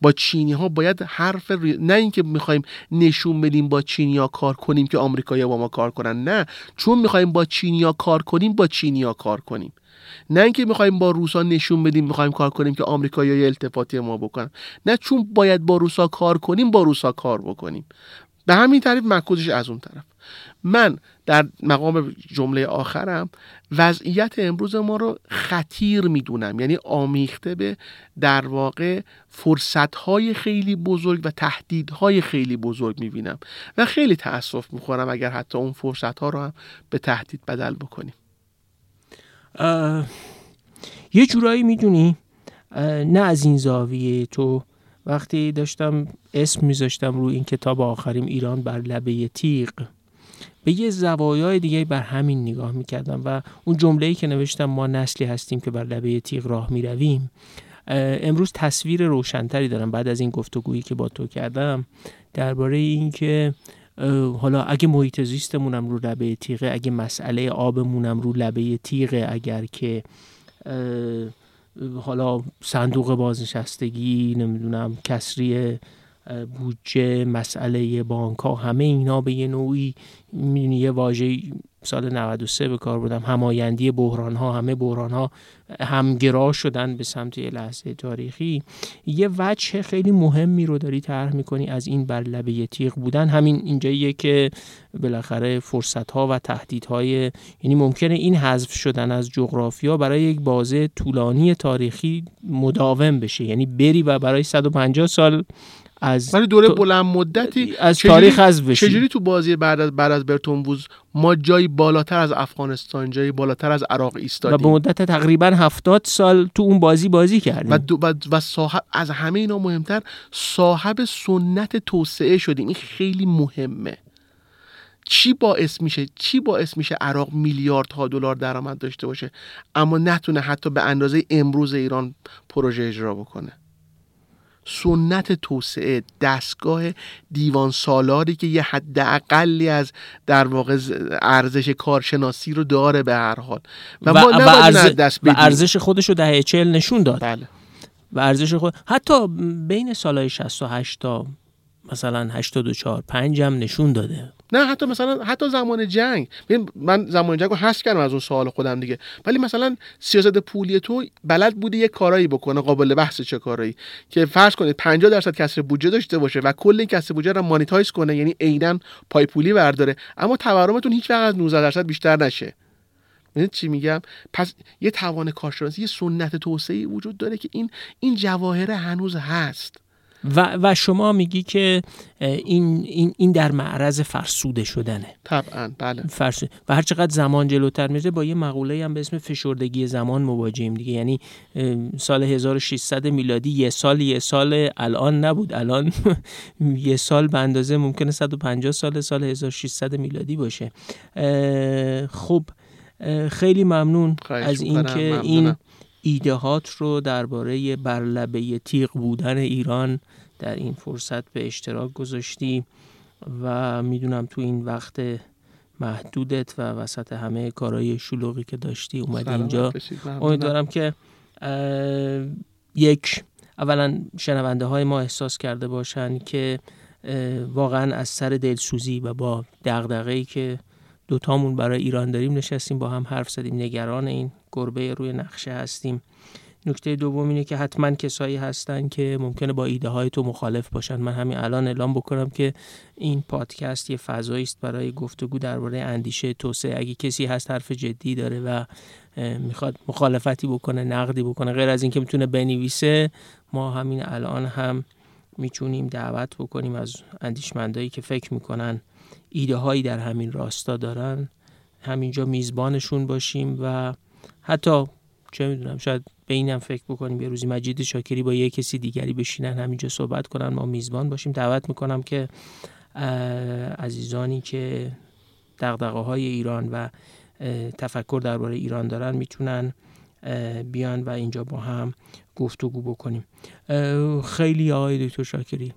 با چینی ها باید حرف نه اینکه می‌خوایم نشون بدیم با چینی ها کار کنیم که آمریکایی با ما کار کنن نه. چون می‌خوایم با چینی ها کار کنیم با چینی ها کار کنیم. نه اینکه می‌خوایم با روسا نشون بدیم می‌خوایم کار کنیم که آمریکایی التفاتی ما بکنن. نه چون باید با روسا کار کنیم با روسا کار بکنیم. به همین تعریف مکوزش از اون طرف. من در مقام جمله آخرم وضعیت امروز ما رو خطیر می‌دونم. یعنی آمیخته به در واقع فرصتهای خیلی بزرگ و تهدیدهای خیلی بزرگ می‌بینم و خیلی تأسف می‌خورم اگر حتی اون فرصتها رو هم به تهدید بدل بکنیم. یه جورایی می‌دونی نه از این زاویه تو. وقتی داشتم اسم میذاشتم روی این کتاب آخریم ایران بر لبه تیغ. به یه زوایای دیگه بر همین نگاه می‌کردم و اون جمله ای که نوشتم ما نسلی هستیم که بر لبه تیغ راه می‌رویم امروز تصویر روشنتری دارم بعد از این گفتگویی که با تو کردم درباره اینکه حالا اگه محیط زیستمونم رو لبه تیغه اگه مسئله آبمونم رو لبه تیغه اگر که حالا صندوق بازنشستگی نمی‌دونم کسری بودجه مسئله بانک ها همه اینا به یه نوعی یه واژه سال 93 به کار بودم همایندی بحران ها همه بحران ها همگرا شدن به سمت یه لحظه تاریخی. یه وجه خیلی مهمی رو داری طرح می‌کنی از این بر لبه تیغ بودن. همین اینجاییه که بالاخره فرصت ها و تهدید های یعنی ممکنه این حذف شدن از جغرافیا برای یک بازه طولانی تاریخی مداوم بشه. یعنی بری و برای 150 سال از ولی دوره بلند مدتی از تاریخ از بشی. چجوری تو بازی بعد از بعد از برتون بوز ما جایی بالاتر از افغانستان جایی بالاتر از عراق ایستادیم. و به مدت تقریبا هفتاد سال تو اون بازی بازی کردیم. و, و, صاحب از همه اینا مهمتر صاحب سنت توسعه شدیم. این خیلی مهمه. چی باعث میشه چی باعث میشه عراق میلیاردها دلار درآمد داشته باشه؟ اما نتونه حتی به اندازه امروز ایران پروژه اجرا بکنه. سنت توسعه دستگاه دیوان سالاری که یه حد اقلی از در واقع ارزش کارشناسی رو داره به هر حال. و, و, و ارزش خودش رو دهه چهل نشون داد. بله. و ارزش خود حتی بین سالهای 68 تا مثلا 84 5 هم نشون داده. نه حتی مثلا حتی زمان جنگ. من زمان جنگ رو حس کردم از اون سوال خودم دیگه. ولی مثلا سیاست پولی تو بلد بوده یه کارایی بکنه قابل بحث چه کارایی. که فرض کنید 50 درصد کسر بودجه داشته باشه و کل این کسر بودجه رو مانیتایز کنه یعنی عینا پای پولی برداره. اما تورمتون هیچ وقت از 19 درصد بیشتر نشه. می‌دونید چی میگم؟ پس یه توان کارشناسی یه سنت توسعه وجود داره که این این جواهر هنوز هست. و, و شما میگی که این, این, این در معرض فرسوده شدنه. طبعا بله. فرسود و هر چقدر زمان جلوتر میره با یه مقوله هم به اسم فشردگی زمان مواجهیم دیگه. یعنی سال 1600 میلادی یه سال یه سال الان نبود. الان [laughs] یه سال به اندازه ممکنه 150 سال سال 1600 میلادی باشه. خب خیلی ممنون از اینکه این ایدهات رو درباره برلبه تیغ بودن ایران در این فرصت به اشتراک گذاشتی و می‌دونم تو این وقت محدودت و وسط همه کارهای شلوغی که داشتی اومدی اینجا. امیدوارم که یک اولا شنونده های ما احساس کرده باشن که واقعا از سر دلسوزی و با دغدغه‌ای که دوتامون برای ایران داریم نشستیم با هم حرف زدیم نگران این گربه روی نقشه هستیم. نکته دوم اینه که حتما کسایی هستن که ممکنه با ایده های تو مخالف باشن. من همین الان اعلام بکنم که این پادکست یه فضایی است برای گفتگو درباره اندیشه توسعه. اگه کسی هست حرف جدی داره و می‌خواد مخالفتی بکنه نقدی بکنه غیر از اینکه می‌تونه بنویسه ما همین الان هم می‌تونیم دعوت بکنیم از اندیشمندایی که فکر می‌کنن ایده هایی در همین راستا دارن. همینجا میزبانشون باشیم و حتی چه می‌دونم شاید به اینم فکر بکنیم یه روزی مجید شاکری با یه کسی دیگری بشینن همینجا صحبت کنن ما میزبان باشیم. دعوت می‌کنم که عزیزانی که دقدقه های ایران و تفکر درباره ایران دارن می‌تونن بیان و اینجا با هم گفتگو بکنیم. خیلی آقای دکتر شاکری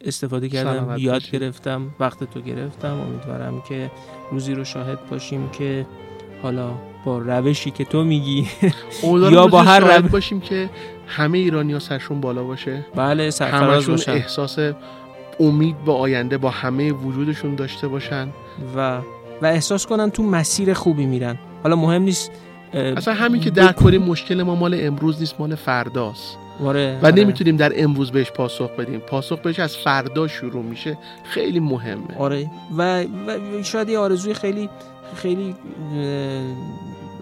استفاده کردم یاد گرفتم وقت تو گرفتم. امیدوارم که روزی رو شاهد باشیم که حالا با روشی که تو میگی. یا با هر روش باشیم که همه ایرانی ها سرشون بالا باشه. بله سرفراز باشن. احساس امید با آینده با همه وجودشون داشته باشن. و و احساس کنن تو مسیر خوبی میرن. حالا مهم نیست اصلا همین که در کنیم مشکل ما مال امروز نیست مال فرداست. آره، و آره. نمی‌تونیم در امروز بهش پاسخ بدیم. پاسخ بهش از فردا شروع میشه. خیلی مهمه. آره. و, و شاید یه آرزوی خیلی خیلی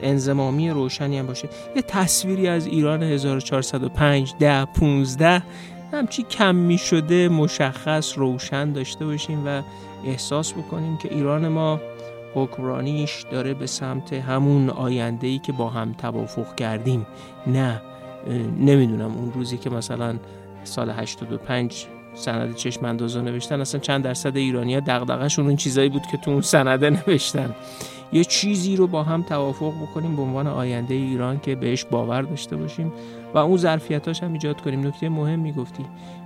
انزمامی روشنی هم باشه. یه تصویری از ایران 1405 ده 15 همچی کم می شده مشخص روشن داشته باشیم و احساس بکنیم که ایران ما حکمرانیش داره به سمت همون آینده ای که با هم توافق کردیم. نه نمی‌دونم اون روزی که مثلا سال 85 سند چشم اندازا نوشتن اصلا چند درصد ایرانی ها دقدقشون اون چیزایی بود که تو اون سنده نوشتن. یه چیزی رو با هم توافق بکنیم به عنوان آینده ایران که بهش باور داشته باشیم و اون ظرفیتاش هم ایجاد کنیم. نکته مهم می‌گفتی.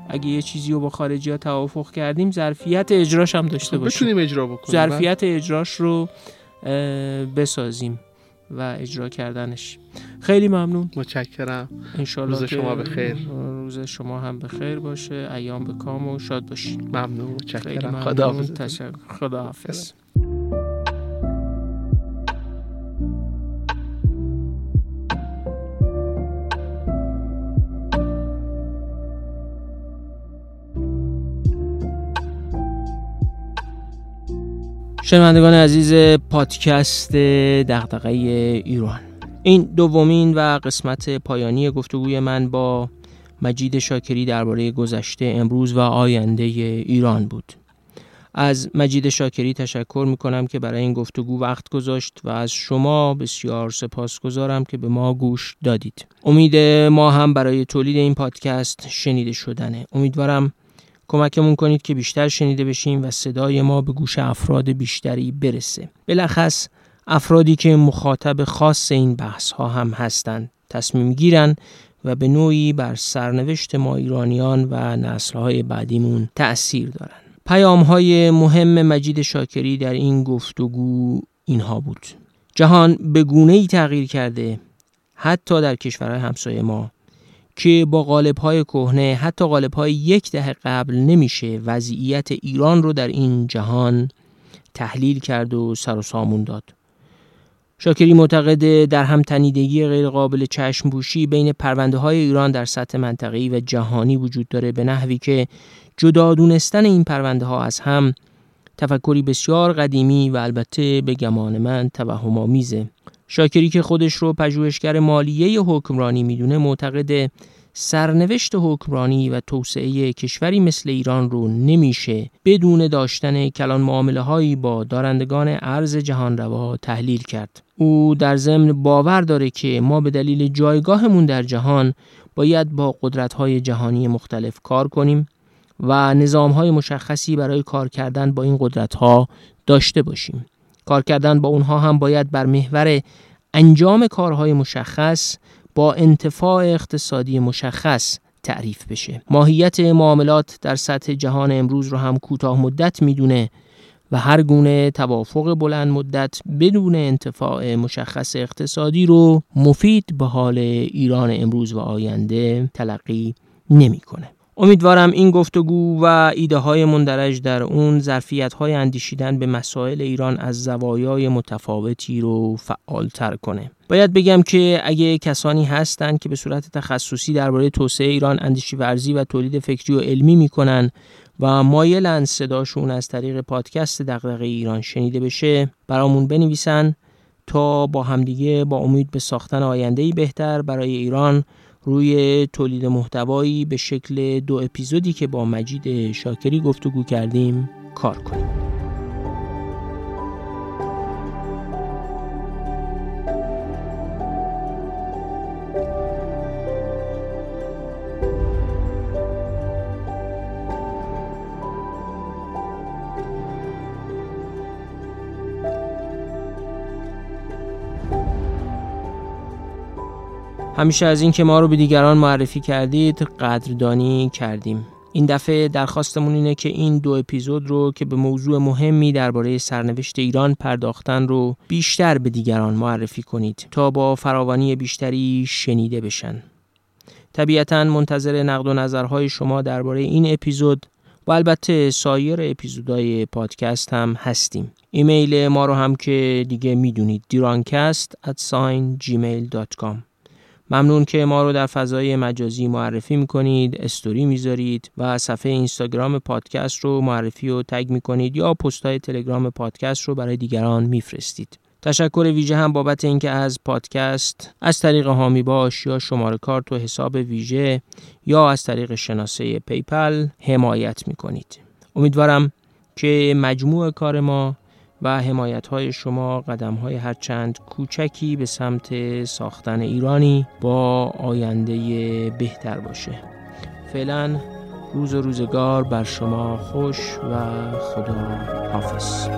اگه یه چیزی رو با خارجی ها توافق کردیم ظرفیت اجراش هم داشته خب، باشیم. بتونیم اجرا بکنیم. ظرفیت اجراش رو بسازیم. و اجرا کردنش. خیلی ممنون. متشکرم. انشالله روز شما بخیر روز شما هم بخیر باشه. ایام به کام و شاد باشید ممنون متشکرم. خدا حافظ خدا حافظ شنوندگان عزیز پادکست دغدغه ایران. این دومین و قسمت پایانی گفتگوی من با مجید شاکری درباره گذشته امروز و آینده ایران بود. از مجید شاکری تشکر می کنم که برای این گفتگو وقت گذاشت و از شما بسیار سپاس گذارم که به ما گوش دادید. امید ما هم برای تولید این پادکست شنیده شدنه. امیدوارم کمکمون کنید که بیشتر شنیده بشیم و صدای ما به گوش افراد بیشتری برسه. بلخص افرادی که مخاطب خاص این بحث ها هم هستند تصمیم گیرن و به نوعی بر سرنوشت ما ایرانیان و نسل های بعدیمون تأثیر دارن. پیام های مهم مجید شاکری در این گفتگو اینها بود. جهان به گونه ای تغییر کرده حتی در کشورهای همسایه ما. که با غالب های کهنه حتی غالب های یک دهه قبل نمیشه وضعیت ایران رو در این جهان تحلیل کرد و سر و سامون داد. شاکری معتقد در همتنیدگی غیرقابل چشم بوشی بین پرونده های ایران در سطح منطقه‌ای و جهانی وجود داره به نحوی که جدا دونستن این پرونده ها از هم تفکری بسیار قدیمی و البته به گمان من توهم آمیزه شاکری که خودش رو پژوهشگر مالیه حکمرانی می‌دونه معتقد سرنوشت حکمرانی و توسعه کشوری مثل ایران رو نمیشه بدون داشتن کلان معامله هایی با دارندگان ارز جهان روا تحلیل کرد. او در ضمن باور داره که ما به دلیل جایگاهمون در جهان باید با قدرت های جهانی مختلف کار کنیم و نظام های مشخصی برای کار کردن با این قدرت ها داشته باشیم. کار کردن با اونها هم باید بر محور انجام کارهای مشخص با انتفاع اقتصادی مشخص تعریف بشه ماهیت معاملات در سطح جهان امروز رو هم کوتاه مدت می‌دونه و هر گونه توافق بلند مدت بدون انتفاع مشخص اقتصادی رو مفید به حال ایران امروز و آینده تلقی نمی‌کنه. امیدوارم این گفتگو و ایده های مندرج در اون ظرفیت های اندیشیدن به مسائل ایران از زوایای متفاوتی رو فعالتر کنه. باید بگم که اگه کسانی هستند که به صورت تخصصی درباره توسعه ایران اندیشی ورزی و تولید فکری و علمی می‌کنن و مایلن صداشون از طریق پادکست دغدغه ایران شنیده بشه برامون بنویسن تا با همدیگه با امید به ساختن آینده بهتر برای ایران روی تولید محتوایی به شکل دو اپیزودی که با مجید شاکری گفتگو کردیم کار کنیم. همیشه از اینکه ما رو به دیگران معرفی کردید قدردانی کردیم این دفعه درخواستمون اینه که این دو اپیزود رو که به موضوع مهمی درباره سرنوشت ایران پرداختن رو بیشتر به دیگران معرفی کنید تا با فراوانی بیشتری شنیده بشن. طبیعتا منتظر نقد و نظرهای شما درباره این اپیزود و البته سایر اپیزودهای پادکست هم هستیم. ایمیل ما رو هم که دیگه می‌دونید دیرانکست at gmail.com ممنون که ما رو در فضای مجازی معرفی می‌کنید استوری می‌ذارید و صفحه اینستاگرام پادکست رو معرفی و تگ می‌کنید یا پست های تلگرام پادکست رو برای دیگران میفرستید. تشکر ویژه هم بابت اینکه از پادکست از طریق هامی باش یا شماره کارت و حساب ویژه یا از طریق شناسه پی‌پل حمایت می‌کنید. امیدوارم که مجموع کار ما و حمایت های شما قدم های هرچند کوچکی به سمت ساختن ایرانی با آینده بهتر باشه. فعلا روز و روزگار بر شما خوش و خدا حافظ.